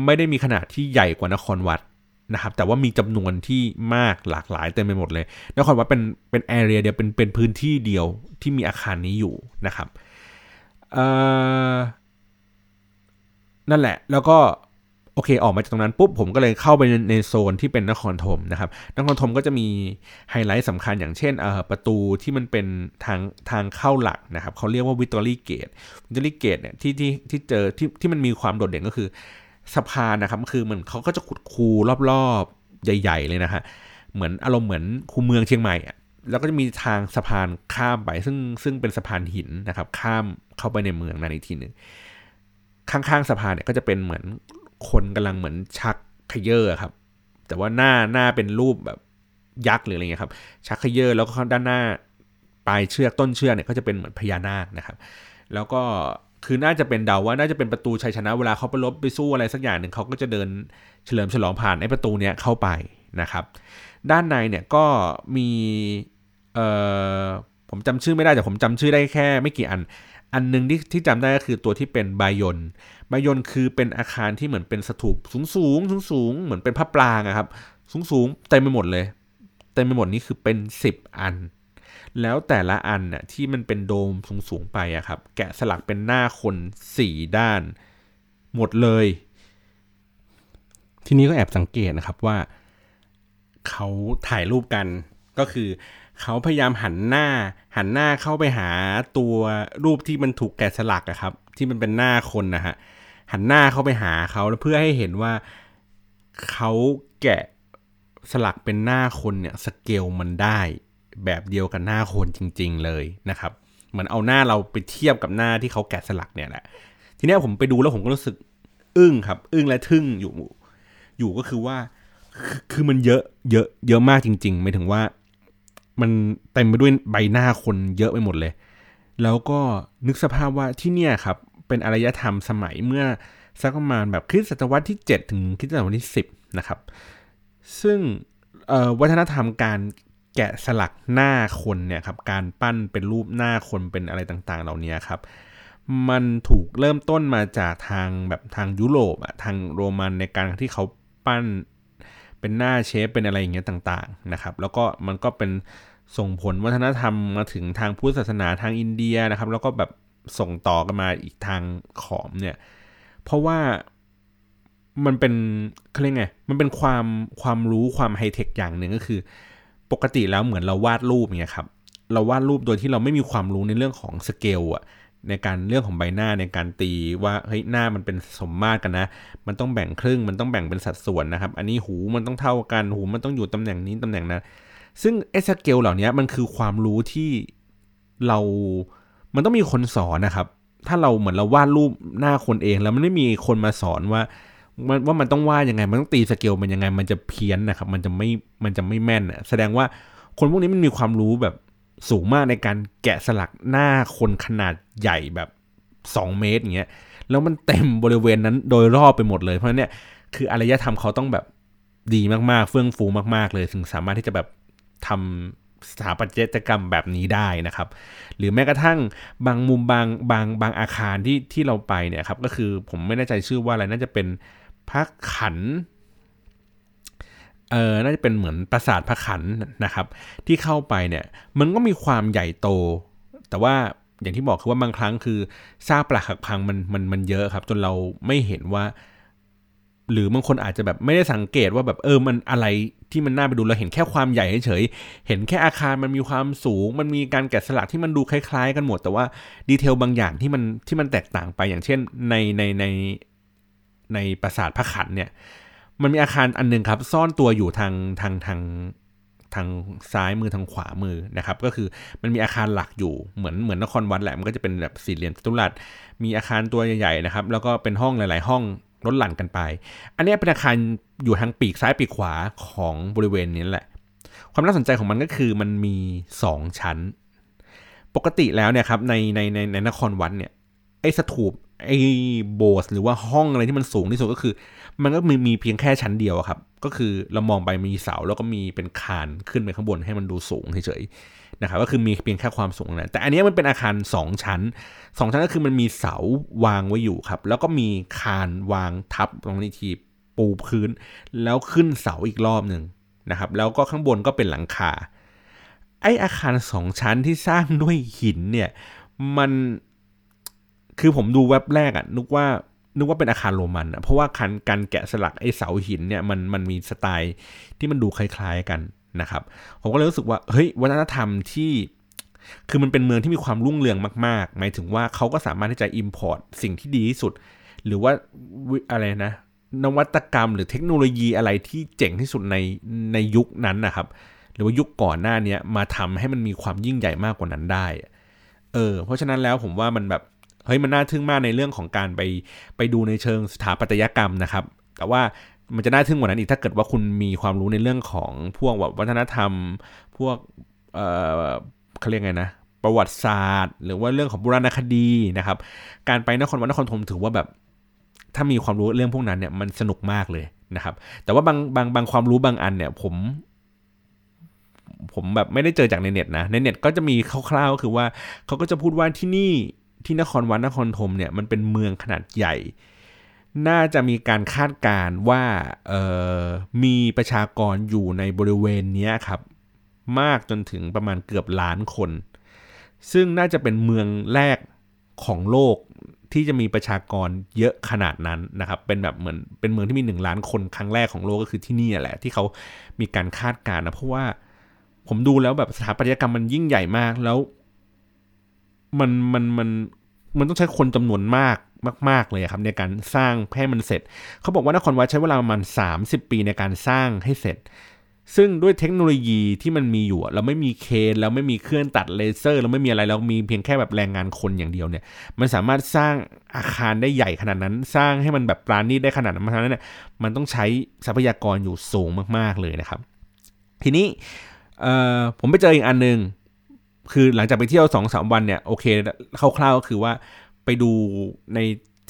ไม่ได้มีขนาดที่ใหญ่กว่านครวัดนะครับแต่ว่ามีจำนวนที่มากหลากหลายเต็มไปหมดเลย นครวัดเป็นเป็น area เดียวเป็นเป็นพื้นที่เดียวที่มีอาคารนี้อยู่นะครับนั่นแหละแล้วก็โอเคออกมาจากตรงนั้นปุ๊บผมก็เลยเข้าไปในโซนที่เป็นนครธมนะครับนครธมก็จะมีไฮไลท์สำคัญอย่างเช่นประตูที่มันเป็นทางทางเข้าหลักนะครับเขาเรียกว่า Victory Gate Victory Gate เนี่ยที่ที่ที่เจอที่ที่มันมีความโดดเด่นก็คือ สะพานนะครับคือเหมือนเขาก็จะขุดคูรอบๆ ใหญ่ ๆ เลยนะฮะเหมือนอารมณ์เหมือนคูเมืองเชียงใหม่อะแล้วก็จะมีทางสะพานข้ามไป ซึ่งซึ่งเป็นสะพานหินนะครับ ข้ามเข้าไปในเมืองนั่นอีกทีหนึ่งข้างๆสะพานเนี่ยก็จะเป็นเหมือนคนกำลังเหมือนชักขยเยอร์ครับ แต่ว่าหน้าหน้าเป็นรูปแบบยักษ์หรืออะไรเงี้ยครับ ชักขยเยอร์แล้วก็ด้านหน้าปลายเชือกต้นเชือกเนี่ยก็จะเป็นเหมือนพญานาคนะครับ แล้วก็ คือน่าจะเป็นเดาว่าน่าจะเป็นประตูชัยชนะเวลาเขาไปลบไปสู้อะไรสักอย่างหนึ่งเขาก็จะเดินเฉลิมฉลองผ่านไอ้ประตูเนี้ยเข้าไปนะครับ ด้านในเนี่ยก็มีเอ่อผมจำชื่อไม่ได้แต่ผมจำชื่อได้แค่ไม่กี่อัน อันนึงที่ที่จำได้ก็คือตัวที่เป็นบายนบายนคือเป็นอาคารที่เหมือนเป็นสถูปสูงสูงสูงสูงเหมือนเป็นพระปรางอะครับ สูงสูงเต็มไปหมดเลยเต็มไปหมดนี่คือเป็น 10 อัน แล้วแต่ละอันน่ะที่มันเป็นโดมสูงๆไปอะครับ แกะสลักเป็นหน้าคนสี่ด้าน หมดเลย ทีนี้ก็แอบสังเกตนะครับว่า เขาถ่ายรูปกันก็คือเขาพยายามหันหน้า หันหน้าเข้าไปหาตัวรูปที่มันถูกแกะสลักอะครับ ที่มันเป็นหน้าคนนะฮะหันหน้าเข้าไปหาเขาเพื่อให้เห็นว่าเขาแกะสลักเป็นหน้าคนเนี่ยสเกลมันได้ แบบเดียวกับหน้าคนจริง ๆ เลยนะครับเหมือนเอาหน้าเราไปเทียบกับหน้าที่เขาแกะสลักเนี่ยแหละทีนี้ผมไปดูแล้วผมก็รู้สึกอึ้งครับ อึ้งและทึ่งอยู่ อยู่ก็คือว่า คือมันเยอะ เยอะ เยอะมากจริงๆหมายถึงว่า มันเต็มไปด้วยใบหน้าคนเยอะไปหมดเลย แล้วก็นึกสภาพว่าที่เนี่ยครับ เป็นอารยธรรมสมัยเมื่อสักประมาณแบบคริสตศตวรรษที่ 7 ถึงคริสตศตวรรษที่ 10 นะครับ ซึ่งวัฒนธรรมการ แกะสลักหน้าคนเนี่ยครับการปั้นเป็นรูปหน้าคนเป็นอะไรต่างๆ เหล่านี้ครับมันถูกเริ่มต้นมาจากทางแบบทางยุโรปอะทางโรมันในการที่เขาปั้นเป็นหน้าเชฟเป็นอะไรอย่างเงี้ยต่างๆนะครับ แล้วก็มันก็เป็นส่งผลวัฒนธรรมมาถึงทางพุทธศาสนาทางอินเดียนะครับ แล้วก็แบบส่งต่อกันมาอีกทางขอมเนี่ยเพราะว่ามันเป็นเขาเรียกไงมันเป็นความความรู้ความไฮเทคอย่างหนึ่งก็คือ ปกติแล้วเหมือนเราวาดรูปเนี่ยครับเราวาดรูปโดยที่เราไม่มีความรู้ในเรื่องของสเกลอะในการเรื่องของใบหน้าในการตีว่าเฮ้ยหน้ามันเป็นสมมาตรกันนะ มันต้องแบ่งครึ่งมันต้องแบ่งเป็นสัดส่วนนะครับ อันนี้หูมันต้องเท่ากันหูมันต้องอยู่ตำแหน่งนี้ตำแหน่งนั้นซึ่งไอ้สเกลเหล่านี้มันคือความรู้ที่เรา มันต้องมีคนสอนนะครับ ถ้าเราเหมือนเราวาดรูปหน้าคนเอง แล้วมันไม่มีคนมาสอนว่า ว่ามันต้องว่ายังไง มันต้องตีสเกลมันยังไง มันจะเพี้ยนนะครับ มันจะไม่มันจะไม่แม่นแสดงว่าคนพวกนี้มันมีความรู้แบบสูงมากในการแกะสลักหน้าคนขนาดใหญ่แบบ 2 เมตรอย่างเงี้ยแล้วมันเต็มบริเวณนั้นโดยรอบไปหมดเลย เพราะเนี่ยคืออารยธรรมเขาต้องแบบดีมากๆ เฟื่องฟูมากๆ เลยถึงสามารถที่จะแบบทำสถาปัตยกรรมแบบนี้ได้นะครับ หรือแม้กระทั่งบางมุมบางบางบางอาคารที่ที่เราไปเนี่ยครับก็คือผมไม่แน่ใจชื่อว่าอะไรน่าจะเป็น พระขันเออน่าจะเป็นเหมือนปราสาทพระขันนะครับ ที่เข้าไปเนี่ยมันก็มีความใหญ่โต แต่ว่าอย่างที่บอกคือว่าบางครั้งคือซากปลักหักพังมันมันมันเยอะครับ จนเราไม่เห็นว่า หรือบางคนอาจจะแบบไม่ได้สังเกตว่าแบบเออมันอะไรที่มันน่าไปดูเราเห็นแค่ความใหญ่เฉยเห็นแค่อาคารมันมีความสูง มันมีการแกะสลักที่มันดูคล้าย ๆ กันหมด แต่ว่าดีเทลบางอย่างที่มันที่มันแตกต่างไปอย่างเช่นในในใน ในปราสาทพระขันเนี่ย มันมีอาคารอันนึงครับ ซ่อนตัวอยู่ทางทางทางทางซ้ายมือทางขวามือนะครับ ก็คือมันมีอาคารหลักอยู่เหมือนเหมือนนครวัดแหละมันก็จะเป็นแบบสี่เหลี่ยมจัตุรัสมีอาคารตัวใหญ่ๆนะครับ แล้วก็เป็นห้องหลาย ๆ ห้องลดหลั่นกันไป อันนี้เป็นอาคารอยู่ทางปีกซ้ายปีกขวาของบริเวณนี้แหละ ความน่าสนใจของมันก็คือมันมี 2 ชั้น ปกติแล้วเนี่ยครับในในในในนครวัดเนี่ยไอ้สถูป ไอ้โบสหรือว่าห้องอะไรที่มันสูงที่สุดก็คือ มันก็มีมีเพียงแค่ชั้นเดียวครับ ก็คือเรามองไปมีเสาแล้วก็มีเป็นคานขึ้นไปข้างบนให้มันดูสูงเฉยๆนะครับก็คือมีเพียงแค่ความสูงนะแต่อันนี้มันเป็นอาคาร 2 ชั้น 2 ชั้นก็คือมันมีเสาวางไว้อยู่ครับ แล้วก็มีคานวางทับตรงนี้ทีปูพื้น แล้วขึ้นเสาอีกรอบหนึ่งนะครับ แล้วก็ข้างบนก็เป็นหลังคาไออาคารสองชั้นที่สร้างด้วยหินเนี่ยมัน คือผมดูเว็บแรกอะนึกว่านึกว่าเป็นอาคารโรมันอะเพราะว่าการการแกะสลักไอ้เสาหินเนี่ยมันมันมีสไตล์ที่มันดูคล้ายๆกันนะครับ ผมก็เลยรู้สึกว่าเฮ้ยวัฒนธรรมที่คือมันเป็นเมืองที่มีความรุ่งเรืองมากๆ หมายถึงว่าเขาก็สามารถที่จะ import สิ่งที่ดีที่สุด หรือว่าอะไรนะ นวัตกรรมหรือเทคโนโลยีอะไรที่เจ๋งที่สุดในในยุคนั้นนะครับ หรือว่ายุคก่อนหน้านี้มาทำให้มันมีความยิ่งใหญ่มากกว่านั้นได้ เออ เพราะฉะนั้นแล้วผมว่ามันแบบ เฮ้ยมันน่าทึ่งมากในเรื่องของการไปไปดูในเชิงสถาปัตยกรรมนะครับ แต่ว่ามันจะน่าทึ่งกว่านั้นอีกถ้าเกิดว่าคุณมีความรู้ในเรื่องของพวกแบบวัฒนธรรม พวกเอ่อเขาเรียกไงนะประวัติศาสตร์ หรือว่าเรื่องของโบราณคดีนะครับ การไปนครวัดนครธมถือว่าแบบถ้ามีความรู้เรื่องพวกนั้นเนี่ยมันสนุกมากเลยนะครับ แต่ว่าบางบางบางความรู้บางอันเนี่ยผม ผมแบบไม่ได้เจอจากในเน็ตนะในเน็ตก็จะมีคร่าวๆก็คือว่าเขาก็จะพูดว่าที่นี่ ที่นครวัดนครธมเนี่ยมันเป็นเมืองขนาดใหญ่ น่าจะมีการคาดการว่ามีประชากรอยู่ในบริเวณนี้ครับ มากจนถึงประมาณเกือบล้านคน ซึ่งน่าจะเป็นเมืองแรกของโลกที่จะมีประชากรเยอะขนาดนั้นนะครับ เป็นแบบเหมือนเป็นเมืองที่มีหนึ่งล้านคนครั้งแรกของโลกก็คือที่นี่แหละ ที่เขามีการคาดการณ์นะเพราะว่าผมดูแล้วแบบสถาปัตยกรรมมันยิ่งใหญ่มาก แล้ว มันมันมันมันต้องใช้คนจำนวนมากมาก ๆ เลยครับในการสร้างให้มันเสร็จ เขาบอกว่านครวัดใช้เวลาประมาณ 30 ปีในการสร้างให้เสร็จ ซึ่งด้วยเทคโนโลยีที่มันมีอยู่ เราไม่มีเคนเราไม่มีเครื่องตัดเลเซอร์ เราไม่มีอะไรเรามีเพียงแค่แบบแรงงานคนอย่างเดียวเนี่ย มันสามารถสร้างอาคารได้ใหญ่ขนาดนั้น สร้างให้มันแบบปราณีตได้ขนาดนั้นเพราะฉะนั้นเนี่ยมันต้องใช้ทรัพยากรอยู่สูงมาก ๆเลยนะครับ ทีนี้ผมไปเจออีกอันหนึ่ง คือหลังจากไปเที่ยวสองสามวันเนี่ยโอเคคร่าวๆก็คือว่าไปดูใน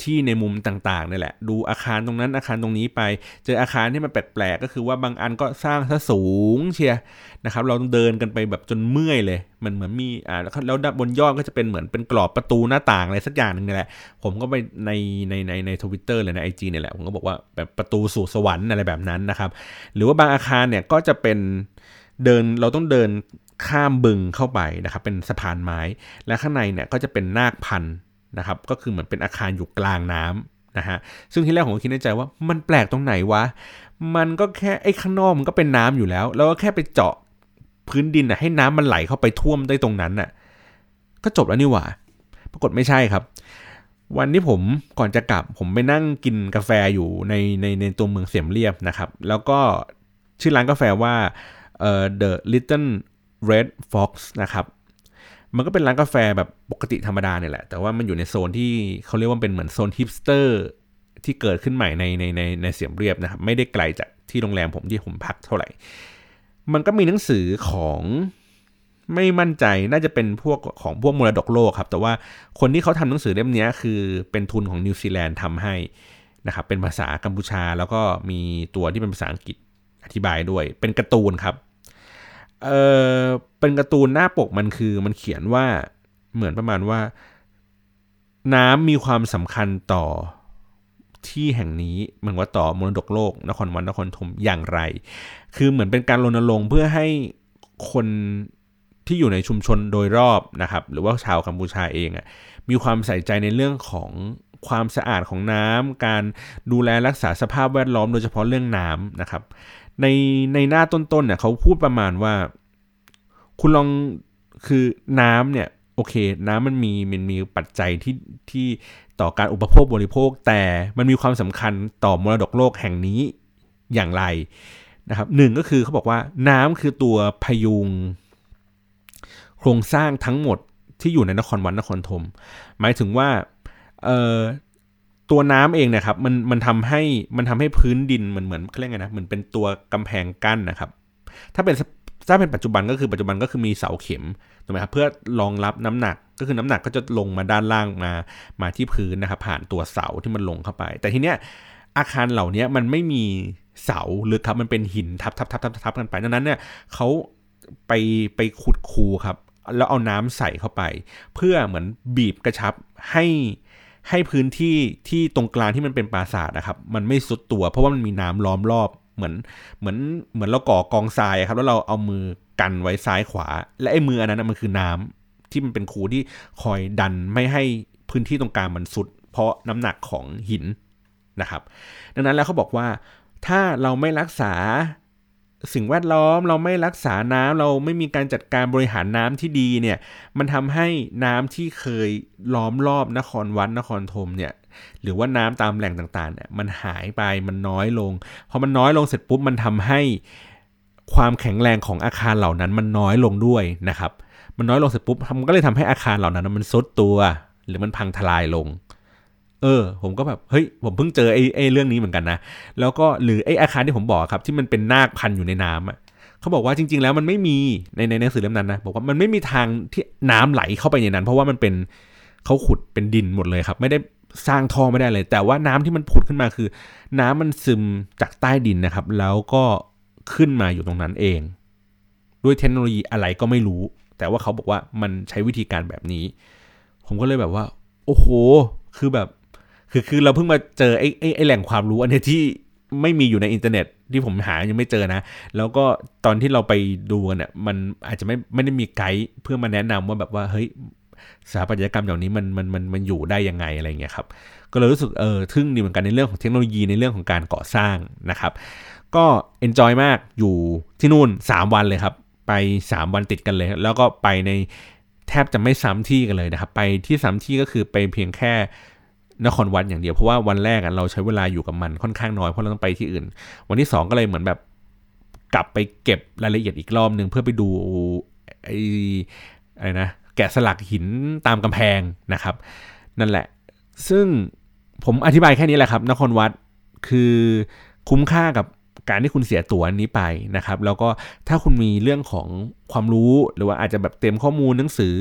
ที่ในมุมต่างๆนี่แหละ ดูอาคารตรงนั้นอาคารตรงนี้ไป เจออาคารที่มันแปลกๆก็คือว่าบางอันก็สร้างซะสูงเชียนะครับ เราต้องเดินกันไปแบบจนเมื่อยเลย มันเหมือนมีอ่าแล้วบนยอดก็จะเป็นเหมือนเป็นกรอบประตูหน้าต่างอะไรสักอย่างหนึ่งนี่แหละ ผมก็ไปในในในในทวิตเตอร์เลยในไอจีเนี่ยแหละ ผมก็บอกว่าแบบประตูสู่สวรรค์อะไรแบบนั้นนะครับ หรือว่าบางอาคารเนี่ยก็จะเป็นเดินเราต้องเดิน ข้ามบึงเข้าไปนะครับ เป็นสะพานไม้ และข้างในเนี่ยก็จะเป็นนาคพันนะครับ ก็คือเหมือนเป็นอาคารอยู่กลางน้ำนะฮะ ซึ่งที่แรกผมคิดในใจว่ามันแปลกตรงไหนวะ มันก็แค่ไอ้ข้างนอกมันก็เป็นน้ำอยู่แล้ว แล้วก็แค่ไปเจาะพื้นดินนะให้น้ำมันไหลเข้าไปท่วมได้ตรงนั้นน่ะ ก็จบแล้วนี่หว่า ปรากฏไม่ใช่ครับ วันที่ผมก่อนจะกลับผมไปนั่งกินกาแฟอยู่ในในในตัวเมืองเสียมเรียบนะครับ แล้วก็ชื่อร้านกาแฟว่าเอ่อ The Little Red Fox นะครับมันก็เป็นร้านกาแฟแบบปกติธรรมดาเนี่ยแหละ แต่ว่ามันอยู่ในโซนที่เขาเรียกว่าเป็นเหมือนโซนฮิปสเตอร์ที่เกิดขึ้นใหม่ในในในในเสียมเรียบนะครับ ไม่ได้ไกลจากที่โรงแรมผมที่ผมพักเท่าไหร่ มันก็มีหนังสือของไม่มั่นใจน่าจะเป็นพวกของพวกมรดกโลกครับ แต่ว่าคนที่เขาทำหนังสือเล่มนี้คือเป็นทุนของนิวซีแลนด์ทำให้นะครับเป็นภาษากัมพูชาแล้วก็มีตัวที่เป็นภาษาอังกฤษอธิบายด้วย เป็นการ์ตูนครับ เออเป็นการ์ตูนหน้าปกมันคือมันเขียนว่าเหมือนประมาณว่า น้ำมีความสำคัญต่อที่แห่งนี้เหมือนว่าต่อมรดกโลกนครวัดนครธมอย่างไร คือเหมือนเป็นการรณรงค์เพื่อให้คนที่อยู่ในชุมชนโดยรอบนะครับ หรือว่าชาวกัมพูชาเองอะ่ะมีความใส่ใจในเรื่องของความสะอาดของน้ำการดูแลรักษาสภาพแวดล้อมโดยเฉพาะเรื่องน้ำนะครับ ในในหน้าต้นๆเนี่ยเขาพูดประมาณว่า คุณลองคือน้ำเนี่ย โอเค น้ำมันมีมันมีปัจจัยที่ที่ต่อการอุปโภคบริโภค แต่มันมีความสำคัญต่อมรดกโลกแห่งนี้อย่างไรนะครับหนึ่งก็คือเขาบอกว่าน้ำคือตัวพยุงโครงสร้างทั้งหมดที่อยู่ในนครวัดนครธมหมายถึงว่าเอ่อ ตัวน้ำเองนะครับมันมันทำให้มันทำให้พื้นดินมันเหมือนเขาเรียกไงนะเหมือนเป็นตัวกำแพงกั้นนะครับ ถ้าเป็นถ้าเป็นปัจจุบันก็คือปัจจุบันก็คือมีเสาเข็มถูกไหมครับเพื่อรองรับน้ำหนักก็คือน้ำหนักก็จะลงมาด้านล่างมามาที่พื้นนะครับ ผ่านตัวเสาที่มันลงเข้าไป แต่ทีเนี้ยอาคารเหล่านี้มันไม่มีเสาหรือครับมันเป็นหินทับทับทับทับทับกันไปดังนั้นเนี่ยเขาไปไปขุดคูครับแล้วเอาน้ำใส่เข้าไป เพื่อเหมือนบีบกระชับให้ ให้พื้นที่ที่ตรงกลางที่มันเป็นปราสาทนะครับ มันไม่สุดตัว เพราะว่ามันมีน้ำล้อมรอบเหมือนเหมือนเหมือนเราก่อกองทรายครับ แล้วเราเอามือกันไว้ซ้ายขวา และไอ้มืออันนั้นมันคือน้ำที่มันเป็นคูที่คอยดันไม่ให้พื้นที่ตรงกลางมันสุด เพราะน้ำหนักของหินนะครับ ดังนั้นแล้วเขาบอกว่าถ้าเราไม่รักษา สิ่งแวดล้อมเราไม่รักษาน้ำเราไม่มีการจัดการบริหารน้ำที่ดีเนี่ยมันทำให้น้ำที่เคยล้อมรอบนครวัดนครธมเนี่ยหรือว่าน้ำตามแหล่งต่างๆเนี่ยมันหายไปมันน้อยลงพอมันน้อยลงเสร็จปุ๊บมันทำให้ความแข็งแรงของอาคารเหล่านั้นมันน้อยลงด้วยนะครับ มันน้อยลงเสร็จปุ๊บมันก็เลยทำให้อาคารเหล่านั้นมันซุดตัว หรือมันพังทลายลง เออ ผมก็แบบเฮ้ยผมเพิ่งเจอไอ้ไอ้เรื่องนี้เหมือนกันนะแล้วก็หรือไอ้อาคารที่ผมบอกครับ ที่มันเป็นนาคพันอยู่ในน้ำอะเขาบอกว่าจริง ๆ แล้วมันไม่มีในในหนังสือเล่มนั้นนะบอกว่ามันไม่มีทางที่น้ำไหลเข้าไปในนั้น เพราะว่ามันเป็นเขาขุดเป็นดินหมดเลยครับ ไม่ได้สร้างท่อไม่ได้เลย แต่ว่าน้ำที่มันผุดขึ้นมาคือ น้ำมันซึมจากใต้ดินนะครับ แล้วก็ขึ้นมาอยู่ตรงนั้นเอง ด้วยเทคโนโลยีอะไรก็ไม่รู้ แต่ว่าเขาบอกว่ามันใช้วิธีการแบบนี้ ผมก็เลยแบบว่า โอ้โห คือแบบ คือคือเราเพิ่งมาเจอไอ้ไอ้ไอ้แหล่งความรู้อันนี้ที่ไม่มีอยู่ในอินเทอร์เน็ตที่ผมหายังไม่เจอนะ แล้วก็ตอนที่เราไปดูกันเนี่ยมันอาจจะไม่ไม่ได้มีไกด์เพื่อมาแนะนำว่าแบบว่าเฮ้ยสถาปัตยกรรมอย่างนี้มันมันมันมันอยู่ได้ยังไงอะไรเงี้ยครับ ก็เลยรู้สึกเออทึ่งดีเหมือนกันในเรื่องของเทคโนโลยีในเรื่องของการก่อสร้างนะครับ ก็เอนจอยมากอยู่ที่นู่น 3 วันเลยครับ ไป 3 วันติดกันเลย แล้วก็ไปในแทบจะไม่ซ้ำที่กันเลยนะครับ ไปที่ซ้ำที่ก็คือไปเพียงแค่ นครวัดอย่างเดียวเพราะว่าวันแรกเราใช้เวลาอยู่กับมันค่อนข้างน้อยเพราะเราต้องไปที่อื่น วันที่ 2 ก็เลยเหมือนแบบกลับไปเก็บรายละเอียดอีกรอบหนึ่งเพื่อไปดูไอ้อะไรนะแกะสลักหินตามกำแพงนะครับ นั่นแหละ ซึ่งผมอธิบายแค่นี้แหละครับ นครวัดคือคุ้มค่ากับการที่คุณเสียตั๋วนี้ไปนะครับ แล้วก็ถ้าคุณมีเรื่องของความรู้หรือว่าอาจจะแบบเต็มข้อมูลหนังสือ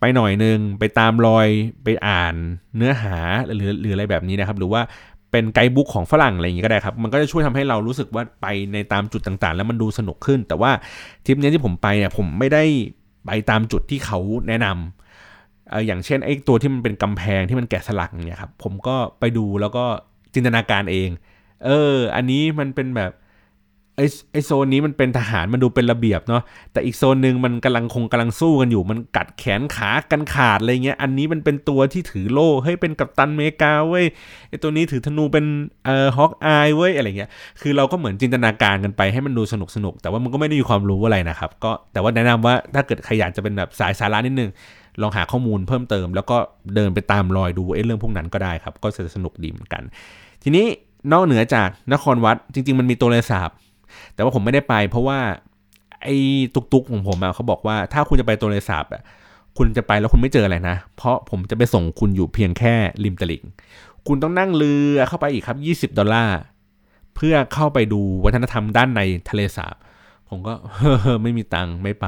ไปหน่อยนึงไปตามรอยไปอ่านเนื้อหาหรือหรืออะไรแบบนี้นะครับ หรือว่าเป็นไกด์บุ๊กของฝรั่งอะไรอย่างนี้ก็ได้ครับ มันก็จะช่วยทำให้เรารู้สึกว่าไปในตามจุดต่างๆ แล้วมันดูสนุกขึ้น แต่ว่าทริปนี้ที่ผมไปเนี่ยผมไม่ได้ไปตามจุดที่เขาแนะนำเอออย่างเช่นไอ้ตัวที่มันเป็นกำแพงที่มันแกะสลักเนี่ยครับผมก็ไปดูแล้วก็จินตนาการเอง เออ อันนี้มันเป็นแบบ ไอไอโซนนี้มันเป็นทหารมันดูเป็นระเบียบเนาะแต่อีกโซนหนึ่งมันกำลังคงกำลังสู้กันอยู่ มันกัดแขนขากันขาดอะไรเงี้ย อันนี้มันเป็นตัวที่ถือโล่เฮ้ยเป็นกัปตันเมกาเว้ยไอตัวนี้ถือธนูเป็นเอ่อฮอกอายเว้ยอะไรเงี้ยคือเราก็เหมือนจินตนาการกันไปให้มันดูสนุกสนุกแต่ว่ามันก็ไม่ได้มีความรู้อะไรนะครับก็แต่ว่าแนะนำว่าถ้าเกิดใครอยากจะเป็นแบบสายสาระนิดนึงลองหาข้อมูลเพิ่มเติม แล้วก็เดินไปตามรอยดูไอ้เรื่องพวกนั้นก็ได้ครับ ก็จะสนุกดีเหมือนกัน ทีนี้นอกเหนือจากนครวัดจริง ๆ มันมีตัวเลสาบ แต่ว่าผมไม่ได้ไป เพราะว่าไอ้ตุกๆของผมอะเขาบอกว่าถ้าคุณจะไปตัวเลสาบอะคุณจะไปแล้วคุณไม่เจออะไรนะ เพราะผมจะไปส่งคุณอยู่เพียงแค่ริมตลิ่ง คุณต้องนั่งเรือเข้าไปอีกครับ 20 ดอลลาร์ เพื่อเข้าไปดูวัฒนธรรมด้านในทะเลสาบ ผมก็เฮ้อไม่มีตังค์ไม่ไป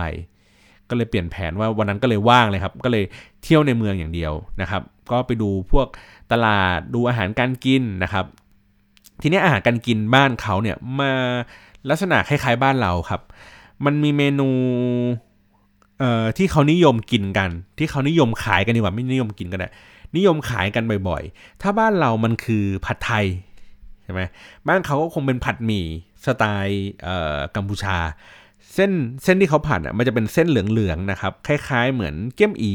ก็เลยเปลี่ยนแผนว่าวันนั้นก็เลยว่างเลยครับ ก็เลยเที่ยวในเมืองอย่างเดียวนะครับ ก็ไปดูพวกตลาดดูอาหารการกินนะครับ ทีนี้อาหารการกินบ้านเขาเนี่ยมา ลักษณะคล้ายๆบ้านเราครับ มันมีเมนูเอ่อที่เขานิยมกินกัน ที่เขานิยมขายกันดีกว่าไม่นิยมกินกันนะนิยมขายกันบ่อยๆ ถ้าบ้านเรามันคือผัดไทยใช่ไหมบ้านเขาก็คงเป็นผัดหมี่สไตล์เอ่อกัมพูชา เส้นเส้นที่เขาผัดอะมันจะเป็นเส้นเหลืองๆนะครับคล้าย ๆ เหมือนเกี๊ยมอี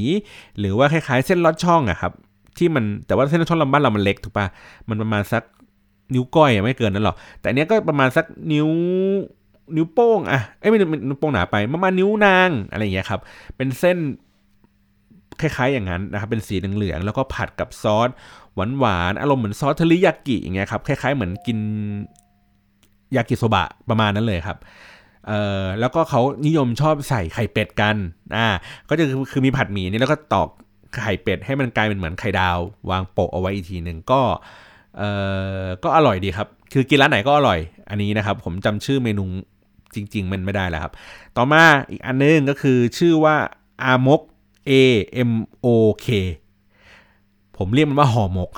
หรือว่าคล้ายๆ เส้นลอดช่องอะครับที่มันแต่ว่าเส้นลอดช่องลำบ้านเรามันเล็กถูกปะมันประมาณสัก นิ้วก้อยไม่เกินนั้นหรอกแต่เนี้ยก็ประมาณสักนิ้วนิ้วโป้งอะเอ้ยไม่นิ้วโป้งหนาไปประมาณนิ้วนางอะไรอย่างเงี้ยครับ เป็นเส้นคล้ายๆอย่างนั้นนะครับเป็นสีเหลืองๆแล้วก็ผัดกับซอสหวานๆอารมณ์เหมือนซอสเทริยากิอย่างเงี้ยครับคล้ายๆเหมือนกินยากิโซบะประมาณนั้นเลยครับเอ่อแล้วก็เขานิยมชอบใส่ไข่เป็ดกันอ่าก็จะคือมีผัดหมี่นี่แล้วก็ตอกไข่เป็ดให้มันกลายเป็นเหมือนไข่ดาว วางโปะเอาไว้อีกทีหนึ่งก็ เอ่อก็อร่อยดีครับ คือกินร้านไหนก็อร่อย อันนี้นะครับ ผมจำชื่อเมนูจริง ๆ มันไม่ได้แล้วครับ ต่อมาอีกอันนึงก็คือชื่อว่าอามก A M O K ผมเรียกมันว่าห่อหมก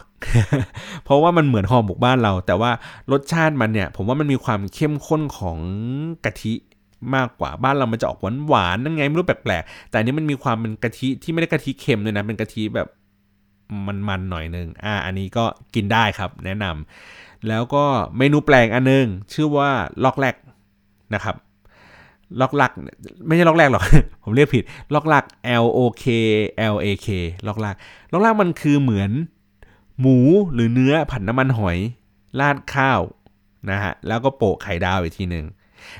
เพราะว่ามันเหมือนห่อหมกบ้านเรา แต่ว่ารสชาติมันเนี่ย ผมว่ามันมีความเข้มข้นของกะทิมากกว่าบ้านเรามันจะออกหวานหวานนั่นไงไม่รู้แปลกๆแต่อันนี้มันมีความเป็นกะทิที่ไม่ได้กะทิเค็มเลยนะเป็นกะทิแบบ มันๆหน่อยนึงอ่าอันนี้ก็กินได้ครับแนะนำแล้วก็เมนูแปลงอันนึง ชื่อว่าล็อกแรกนะครับล็อกลัก ไม่ใช่ล็อกแรกหรอก ผมเรียกผิด ล็อกลัก L O K L A K ล็อกลัก ล็อกลักมันคือเหมือนหมูหรือเนื้อผัดน้ำมันหอย ราดข้าวนะฮะแล้วก็โปะไข่ดาวอีกทีหนึ่ง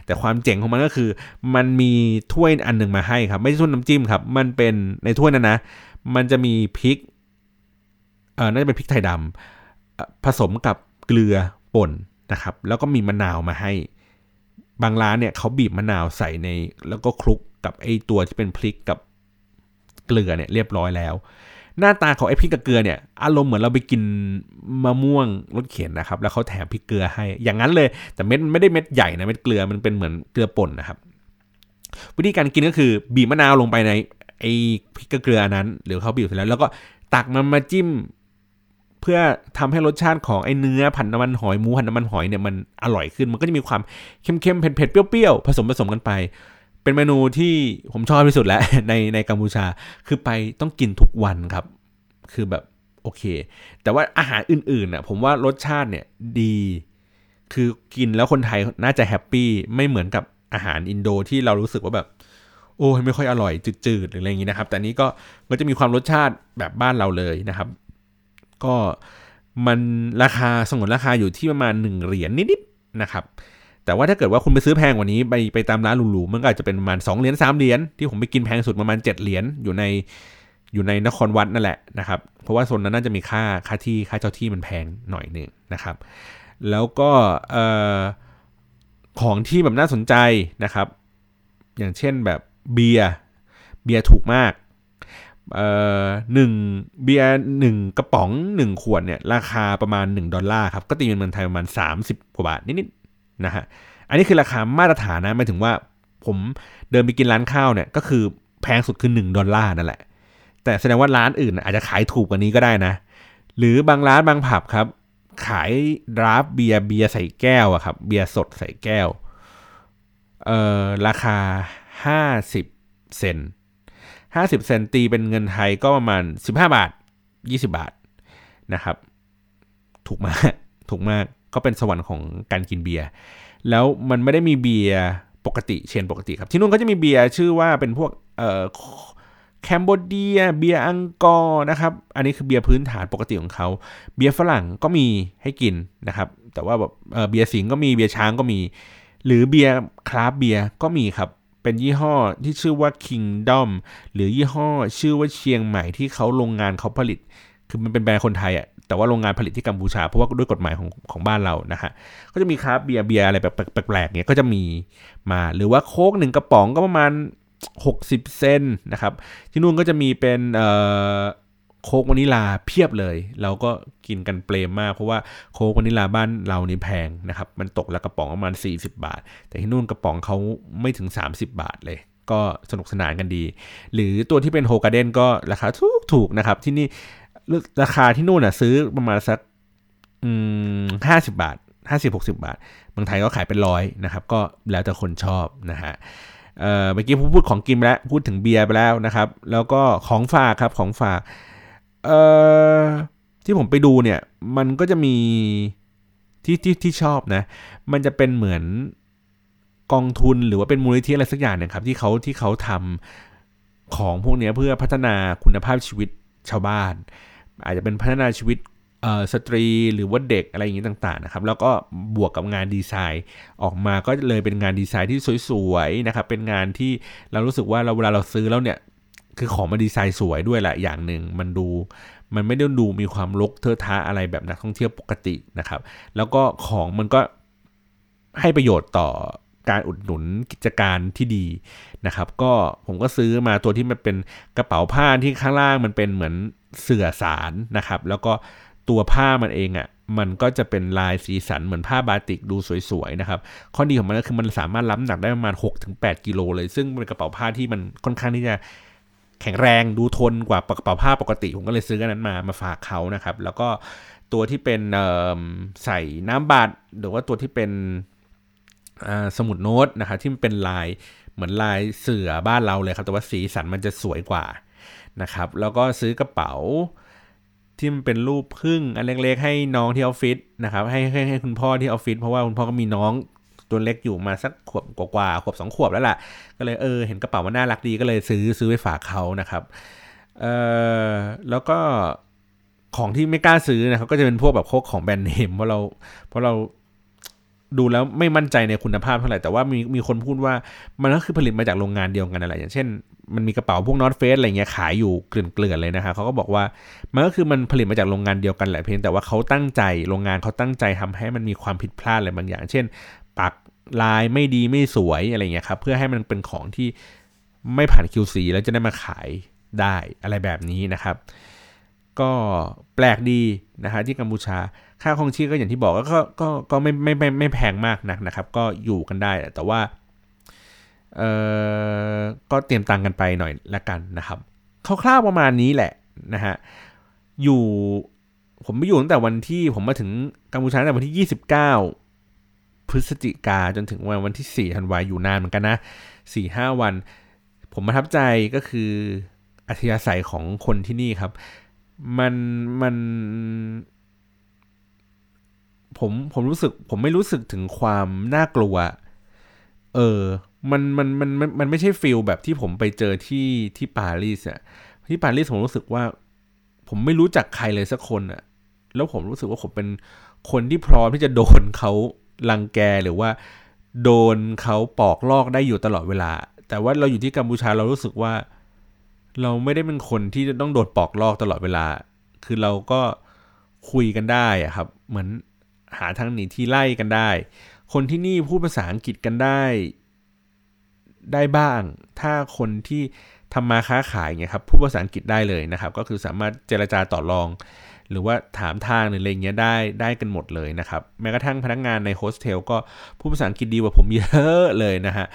แต่ความเจ๋งของมันก็คือ มันมีถ้วยอันหนึ่งมาให้ครับ ไม่ใช่ถ้วยน้ำจิ้มครับ มันเป็นในถ้วยนั้นนะ มันจะมีพริก น่าจะเป็นพริกไทยดำผสมกับเกลือป่นนะครับ แล้วก็มีมะนาวมาให้บางร้านเนี่ยเขาบีบมะนาวใส่ในแล้วก็คลุกกับไอตัวที่เป็นพริกกับเกลือเนี่ยเรียบร้อยแล้ว หน้าตาของไอพริกกับเกลือเนี่ยอารมณ์เหมือนเราไปกินมะม่วงรสเข็นนะครับ แล้วเขาแถมพริกเกลือให้ อย่างนั้นเลย แต่เม็ดไม่ได้เม็ดใหญ่นะเม็ดเกลือมันเป็นเหมือนเกลือป่นนะครับ วิธีการกินก็คือบีบมะนาวลงไปในไอพริกกับเกลือนั้น หรือเขาบีบเสร็จแล้ว แล้วก็ตักมันมาจิ้ม เพื่อทำให้รสชาติของไอ้เนื้อผัดน้ำมันหอยหมูผัดน้ำมันหอยเนี่ยมันอร่อยขึ้นมันก็จะมีความเค็มๆเผ็ดๆเปรี้ยวๆผสมผสมกันไป เป็นเมนูที่ผมชอบที่สุดแล้วในในกัมพูชาคือไปต้องกินทุกวันครับ คือแบบโอเค แต่ว่าอาหารอื่นๆน่ะผมว่ารสชาติเนี่ยดี คือกินแล้วคนไทยน่าจะแฮปปี้ไม่เหมือนกับอาหารอินโดที่เรารู้สึกว่าแบบโอ้ไม่ค่อยอร่อยจืดๆหรืออะไรอย่างนี้นะครับ แต่นี้ก็ก็จะมีความรสชาติแบบบ้านเราเลยนะครับ ก็มันราคาสงวนราคาอยู่ที่ประมาณ 1 เหรียญนิดๆนะครับ แต่ว่าถ้าเกิดว่าคุณไปซื้อแพงกว่านี้ไปไปตามร้านหรูๆมันก็อาจจะเป็นประมาณ2เหรียญ3เหรียญที่ผมไปกินแพงสุดประมาณ 7 เหรียญอยู่ในอยู่ในนครวัดนั่นแหละนะครับ เพราะว่าโซนนั้นน่าจะมีค่าค่าที่ค่าเจ้าที่มันแพงหน่อยหนึ่งนะครับ แล้วก็ของที่แบบน่าสนใจนะครับ อย่างเช่นแบบเบียร์เบียร์ถูกมาก เอ่อหนึ่งเบียร์หนึ่งกระป๋องหนึ่งขวดเนี่ยราคาประมาณ 1 ดอลลาร์ครับ ก็ตีเป็นเงินไทยประมาณ 30 กว่าบาทนิดๆนะฮะอันนี้คือราคามาตรฐานนะหมายถึงว่าผมเดินไปกินร้านข้าวเนี่ยก็คือแพงสุดคือ 1 ดอลลาร์นั่นแหละ แต่แสดงว่าร้านอื่นอาจจะขายถูกกว่านี้ก็ได้นะ หรือบางร้านบางผับครับ ขาย draft beer เบียร์ใส่แก้วอะครับเบียร์สดใส่แก้วเอ่อราคา 50 เซนต์ 50 เซนต์ตีเป็นเงินไทยก็ประมาณ 15 บาท 20 บาทนะครับ ถูกมากถูกมากก็เป็นสวรรค์ของการกินเบียร์แล้วมันไม่ได้มีเบียร์ปกติเช่นปกติครับ ที่นู่นก็จะมีเบียร์ชื่อว่าเป็นพวกเอ่อCambodia เบียร์ Angkor นะครับ อันนี้คือเบียร์พื้นฐานปกติของเขา เบียร์ฝรั่งก็มีให้กินนะครับ แต่ว่าแบบเบียร์สิงห์ก็มีเบียร์ช้างก็มี หรือเบียร์ craft beer ก็มีครับ เป็นยี่ห้อที่ชื่อว่า Kingdom หรือยี่ห้อชื่อว่าเชียงใหม่ที่เขาโรงงานเขาผลิต คือมันเป็นแบรนด์คนไทยอะ่ะแต่ว่าโรงงานผลิตที่กัมพูชา เพราะว่าด้วยกฎหมายของของบ้านเรานะฮะก็จะมี craft beer เบียร์อะไรแบบแปลกๆเนี้ยก็จะมีมาหรือว่าโค้กหนึ่งกระป๋องก็ประมาณ 60 เซนนะครับ ที่นู่นก็จะมีเป็นเอ่อ โค้กวานิลาเพียบเลย เราก็กินกันเปรมมาก เพราะว่าโค้กวานิลาบ้านเรานี่แพงนะครับ มันตกละกระป๋องประมาณ 40 บาท แต่ที่นู่นกระป๋องเขาไม่ถึง 30 บาทเลยก็สนุกสนานกันดี หรือตัวที่เป็นโฮกาเดนก็ราคาถูกถูกนะครับ ที่นี่ราคาที่นู่นอะซื้อประมาณสักห้าสิบบาทห้าสิบหกสิบาทเมืองไทยก็ขายเป็นร้อยนะครับ ก็แล้วแต่คนชอบนะฮะเมื่อกี้ผมพูดของกินไปแล้ว พูดถึงเบียร์ไปแล้วนะครับ แล้วก็ของฝากครับของฝาก เอ่อที่ผมไปดูเนี่ยมันก็จะมีที่ที่ที่ชอบนะ มันจะเป็นเหมือนกองทุนหรือว่าเป็นมูลนิธิอะไรสักอย่างเนี่ยครับ ที่เขาที่เขาทำของพวกนี้เพื่อพัฒนาคุณภาพชีวิตชาวบ้าน อาจจะเป็นพัฒนาชีวิตสตรีหรือว่าเด็กอะไรอย่างนี้ต่างๆนะครับ แล้วก็บวกกับงานดีไซน์ออกมาก็เลยเป็นงานดีไซน์ที่สวยๆนะครับ เป็นงานที่เรารู้สึกว่าเราเวลาเราซื้อแล้วเนี่ย คือของมันดีไซน์สวยด้วยแหละอย่างหนึ่งมันดู มันไม่ได้ดูมีความลกเทอะทะอะไรแบบนักท่องเที่ยวปกตินะครับ แล้วก็ของมันก็ให้ประโยชน์ต่อการอุดหนุนกิจการที่ดีนะครับ ก็ผมก็ซื้อมาตัวที่มันเป็นกระเป๋าผ้าที่ข้างล่างมันเป็นเหมือนเสื่อสารนะครับ แล้วก็ตัวผ้ามันเองอะ่ะมันก็จะเป็นลายสีสันเหมือนผ้าบาติกดูสวยๆนะครับ ข้อดีของมันก็คือมันสามารถรับหนักได้ประมาณ 6-8 กิโลเลย ซึ่งเป็นกระเป๋าผ้าที่มันค่อนข้างที่จะ แข็งแรงดูทนกว่ากระเป๋าผ้าปกติ ผมก็เลยซื้อกันนั้นมามาฝากเขานะครับ แล้วก็ตัวที่เป็นใส่น้ำบาดหรือว่าตัวที่เป็นสมุดโน้ตนะครับที่มันเป็นลายเหมือนลายเสือบ้านเราเลยครับ แต่ว่าสีสันมันจะสวยกว่านะครับ แล้วก็ซื้อกระเป๋าที่มันเป็นรูปพึ่งอันเล็กๆให้น้องที่ออฟฟิศนะครับให้ให้ให้คุณพ่อที่ออฟฟิศเพราะว่าคุณพ่อก็มีน้อง ตัวเล็กอยู่มาสักขวบกว่าขวบสองขวบแล้วล่ะ ก็เลยเออเห็นกระเป๋ามันน่ารักดีก็เลยซื้อซื้อไปฝากเขานะครับเออแล้วก็ของที่ไม่กล้าซื้อนะครับก็จะเป็นพวกแบบโคกของแบรนด์เนมเพราะเราเพราะเราดูแล้วไม่มั่นใจในคุณภาพเท่าไหร่แต่ว่ามีมีคนพูดว่ามันก็คือผลิตมาจากโรงงานเดียวกันอะไรอย่างเช่น มันมีกระเป๋าพวกนอตเฟสอะไรเงี้ยขายอยู่เกลื่อนๆเลยนะครับเขาก็บอกว่ามันก็คือมันผลิตมาจากโรงงานเดียวกันแหละเพียงแต่ว่าเขาตั้งใจโรงงานเขาตั้งใจทำให้มันมีความผิดพลาดอะไรบางอย่าง เช่น ปักลายไม่ดีไม่สวยอะไรเงี้ยครับเพื่อให้มันเป็นของที่ไม่ผ่าน QC แล้วจะได้มาขายได้อะไรแบบนี้นะครับ ก็แปลกดีนะฮะที่กัมพูชาค่าครองชีพก็อย่างที่บอกก็ก็ก็ไม่ไม่ไม่ไม่แพงมากนักนะครับ ก็อยู่กันได้แต่ว่าเออก็เตรียมตังกันไปหน่อยละกันนะครับคร่าวๆประมาณนี้แหละนะฮะอยู่ผมไม่อยู่ตั้งแต่วันที่ผมมาถึงกัมพูชาตั้งแต่วันที่ 29 พฤศจิกาจนถึงวันวันที่ 4 ธันวาอยู่นานเหมือนกันนะ4-5 วัน ผมประทับใจก็คืออัธยาศัยของคนที่นี่ครับ มันมัน ผมผมรู้สึก ผมไม่รู้สึกถึงความน่ากลัว เออ มันมันมันมันมันไม่ใช่ฟิลแบบที่ผมไปเจอที่ที่ปารีสอะที่ปารีสผมรู้สึกว่า ผมไม่รู้จักใครเลยสักคนอะแล้วผมรู้สึกว่าผมเป็นคนที่พร้อมที่จะโดนเขา ลังแกหรือว่า โดนเขาปอกลอกได้อยู่ตลอดเวลา แต่ว่าเราอยู่ที่กัมพูชาเรารู้สึกว่า เราไม่ได้เป็นคนที่จะต้องโดนปอกลอกตลอดเวลา คือเราก็คุยกันได้อะครับ เหมือนหาทางหนีที่ไล่กันได้ คนที่นี่พูดภาษาอังกฤษกันได้ ได้บ้าง ถ้าคนที่ทำมาค้าขายเงี้ยครับพูดภาษาอังกฤษได้เลยนะครับ ก็คือสามารถเจรจาต่อรอง หรือว่าถามทางหรืออะไรเงี้ยได้ได้กันหมดเลยนะครับ แม้กระทั่งพนักงงานในโฮสเทลก็พูดภาษาอังกฤษดีกว่าผมเยอะเลยนะฮะ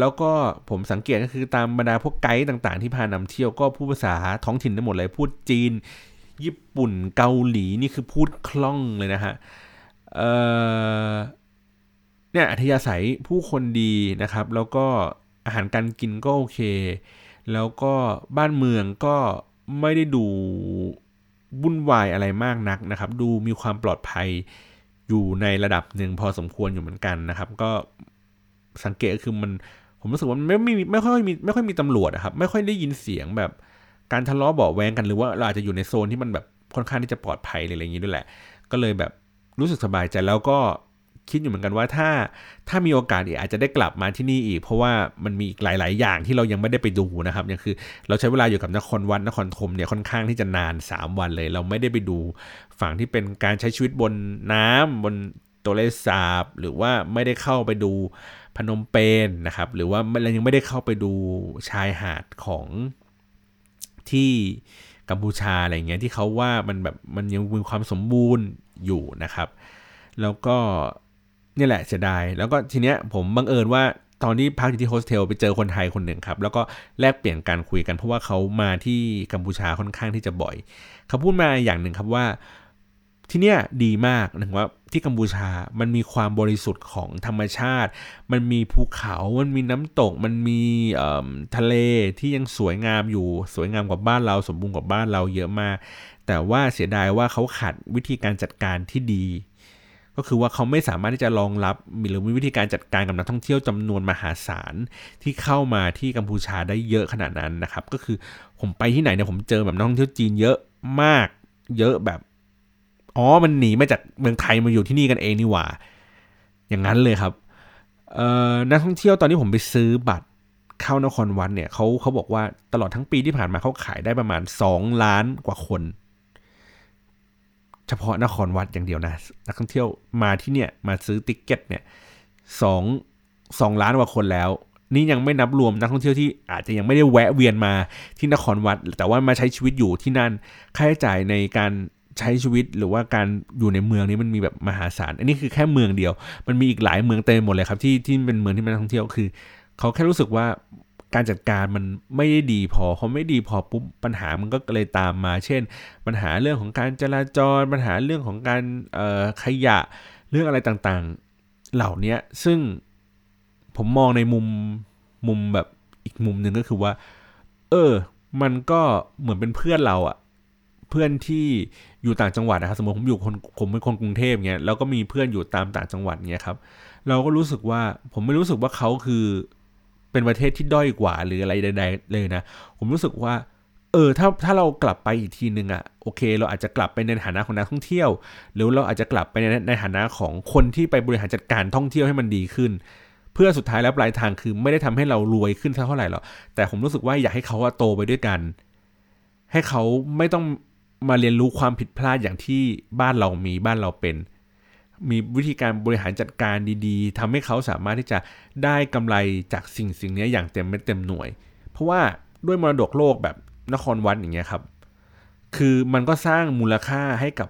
แล้วก็ผมสังเกตก็คือตามบรรดาพวกไกด์ต่างๆ ที่พานำเที่ยวก็พูดภาษาท้องถิ่นได้หมดเลยพูดจีน ญี่ปุ่นเกาหลีนี่คือพูดคล่องเลยนะฮะเเนี่ยอัธยาศัยผู้คนดีนะครับ แล้วก็อาหารการกินก็โอเค แล้วก็บ้านเมืองก็ไม่ได้ดู วุ่นวายอะไรมากนักนะครับ ดูมีความปลอดภัยอยู่ในระดับหนึ่งพอสมควรอยู่เหมือนกันนะครับ ก็สังเกตก็คือมันผมรู้สึกว่าไม่ไม่ไม่ค่อยมีไม่ค่อยมีตำรวจนะครับ ไม่ค่อยได้ยินเสียงแบบการทะเลาะเบาแวงกันหรือว่าเราอาจจะอยู่ในโซนที่มันแบบค่อนข้างที่จะปลอดภัยอะไรอย่างนี้ด้วยแหละ ก็เลยแบบรู้สึกสบายใจแล้วก็ คิดอยู่เหมือนกันว่าถ้าถ้ามีโอกาสอีกอาจจะได้กลับมาที่นี่อีก เพราะว่ามันมีอีกหลาย ๆ อย่างที่เรายังไม่ได้ไปดูนะครับอย่างคือเราใช้เวลาอยู่กับนครวัดนครธมเนี่ยค่อนข้างที่จะนาน 3 วันเลย เราไม่ได้ไปดูฝั่งที่เป็นการใช้ชีวิตบนน้ำบนตัวเลสาบหรือว่าไม่ได้เข้าไปดูพนมเปญนนะครับ หรือว่าเรายังไม่ได้เข้าไปดูชายหาดของที่กัมพูชาอะไรเงี้ยที่เขาว่ามันแบบมันยังมีความสมบูรณ์อยู่นะครับ แล้วก็ นี่แหละเสียดาย แล้วก็ทีเนี้ยผมบังเอิญว่าตอนที่พักอยู่ที่โฮสเทลไปเจอคนไทยคนหนึ่งครับ แล้วก็แลกเปลี่ยนการคุยกันเพราะว่าเขามาที่กัมพูชาค่อนข้างที่จะบ่อย เขาพูดมาอย่างหนึ่งครับว่าที่เนี้ยดีมากนึงว่าที่กัมพูชา มันมีความบริสุทธิ์ของธรรมชาติ มันมีภูเขา มันมีน้ำตก มันมีทะเลที่ยังสวยงามอยู่ สวยงามกว่าบ้านเรา สมบูรณ์กว่าบ้านเราเยอะมาก แต่ว่าเสียดายว่าเขาขาดวิธีการจัดการที่ดี ก็คือว่าเขาไม่สามารถที่จะรองรับหรือมีวิธีการจัดการกับนักท่องเที่ยวจำนวนมหาศาลที่เข้ามาที่กัมพูชาได้เยอะขนาดนั้นนะครับ ก็คือผมไปที่ไหนเนี่ยผมเจอแบบนักท่องเที่ยวจีนเยอะมาก เยอะแบบอ๋อมันหนีมาจากเมืองไทยมาอยู่ที่นี่กันเองนี่หว่า อย่างนั้นเลยครับนักท่องเที่ยวตอนนี้ผมไปซื้อบัตรเข้านครวัดเนี่ยเขาเขาบอกว่าตลอดทั้งปีที่ผ่านมาเขาขายได้ประมาณสองล้านกว่าคน เฉพาะนครวัดอย่างเดียวนะนักท่องเที่ยวมาที่เนี่ยมาซื้อติ๊กเก็ตเนี่ยสองสองล้านกว่าคนแล้ว นี่ยังไม่นับรวมนักท่องเที่ยวที่อาจจะยังไม่ได้แวะเวียนมาที่นครวัด แต่ว่ามาใช้ชีวิตอยู่ที่นั่นค่าใช้จ่ายในการใช้ชีวิตหรือว่าการอยู่ในเมืองนี้มันมีแบบมหาศาล อันนี้คือแค่เมืองเดียว มันมีอีกหลายเมืองเต็มหมดเลยครับที่ที่เป็นเมืองที่มันท่องเที่ยวคือ เขาแค่รู้สึกว่า การจัดการมันไม่ได้ดีพอเขาไม่ดีพอปุ๊บปัญหามันก็เลยตามมา เช่น ปัญหาเรื่องของการจราจร ปัญหาเรื่องของการขยะเรื่องอะไรต่างๆ เหล่านี้ซึ่งผมมองในมุมมุมแบบอีกมุมหนึ่งก็คือว่า เออ มันก็เหมือนเป็นเพื่อนเราอะเพื่อนที่อยู่ต่างจังหวัดนะครับสมมติผมอยู่คนผมเป็นคนกรุงเทพเงี้ยแล้วก็มีเพื่อนอยู่ตามต่างจังหวัดเงี้ยครับ เราก็รู้สึกว่าผมไม่รู้สึกว่าเขาคือ เป็นประเทศที่ด้อยกว่าหรืออะไรใดๆเลยนะ ผมรู้สึกว่า เออถ้าถ้าเรากลับไปอีกทีหนึ่งอะโอเค เราอาจจะกลับไปในฐานะของนักท่องเที่ยว หรือเราอาจจะกลับไปในในฐานะของคนที่ไปบริหารจัดการท่องเที่ยวให้มันดีขึ้น เพื่อสุดท้ายแล้วปลายทางคือไม่ได้ทำให้เรารวยขึ้นเท่าไหร่หรอกแต่ผมรู้สึกว่าอยากให้เขาโตไปด้วยกัน ให้เขาไม่ต้องมาเรียนรู้ความผิดพลาดอย่างที่บ้านเรามีบ้านเราเป็น มีวิธีการบริหารจัดการดีๆทำให้เขาสามารถที่จะได้กำไรจากสิ่งสิ่งนี้อย่างเต็มเม็ดเต็มหน่วย เพราะว่าด้วยมรดกโลกแบบนครวัดอย่างเงี้ยครับ คือมันก็สร้างมูลค่าให้กับ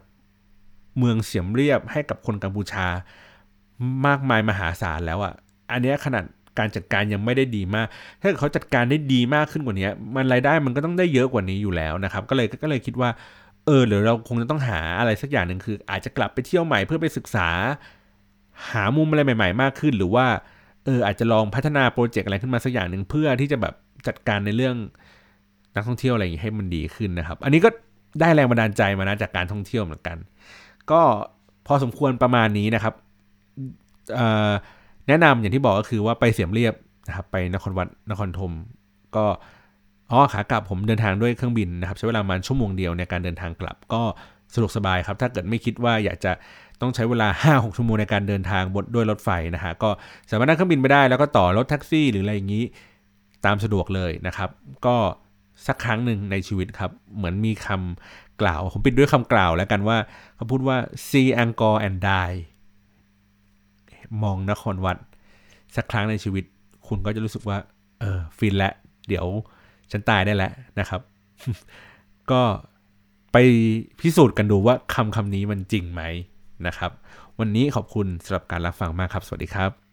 เมืองเสียมเรียบให้กับคนกัมพูชามากมายมหาศาลแล้วอะ่ะ อันนี้ขนาดการจัดการยังไม่ได้ดีมาก ถ้าเขาจัดการได้ดีมากขึ้นกว่านี้ มันรายได้มันก็ต้องได้เยอะกว่านี้อยู่แล้วนะครับ ก็เลยก็เลยคิดว่า เออหรือเราคงจะต้องหาอะไรสักอย่างหนึ่งคือ อาจจะกลับไปเที่ยวใหม่เพื่อไปศึกษา หามุมอะไรใหม่ ๆ มากขึ้น หรือว่าเอออาจจะลองพัฒนาโปรเจกต์อะไรขึ้นมาสักอย่างหนึ่งเพื่อที่จะแบบจัดการในเรื่องนักท่องเที่ยวอะไรอย่างนี้ให้มันดีขึ้นนะครับ อันนี้ก็ได้แรงบันดาลใจมานะจากการท่องเที่ยวเหมือนกัน ก็พอสมควรประมาณนี้นะครับแนะนำอย่างที่บอกก็คือว่าไปเสียมเรียบนะครับ ไปนครวัดนครธมก็ อ๋อขากลับผมเดินทางด้วยเครื่องบินนะครับใช้เวลาประมาณชั่วโมงเดียวในการเดินทางกลับก็สะดวกสบายครับ ถ้าเกิดไม่คิดว่าอยากจะต้องใช้เวลา 5-6 ชั่วโมงในการเดินทางบนด้วยรถไฟนะฮะก็สามารถนั่งเครื่องบินไปได้ แล้วก็ต่อรถแท็กซี่ หรืออะไรอย่างนี้ตามสะดวกเลยนะครับ ก็สักครั้งหนึ่งในชีวิตครับ เหมือนมีคำกล่าว ผมปิดด้วยคำกล่าวแล้วกันว่าเขาพูดว่า see Angkor and die มองนครวัด สักครั้งในชีวิต คุณก็จะรู้สึกว่า เออฟินและ เดี๋ยว ฉันตายได้แล้วนะครับ ก็ไปพิสูจน์กันดูว่าคำคำนี้มันจริงไหมนะครับ วันนี้ขอบคุณสำหรับการรับฟังมากครับ สวัสดีครับ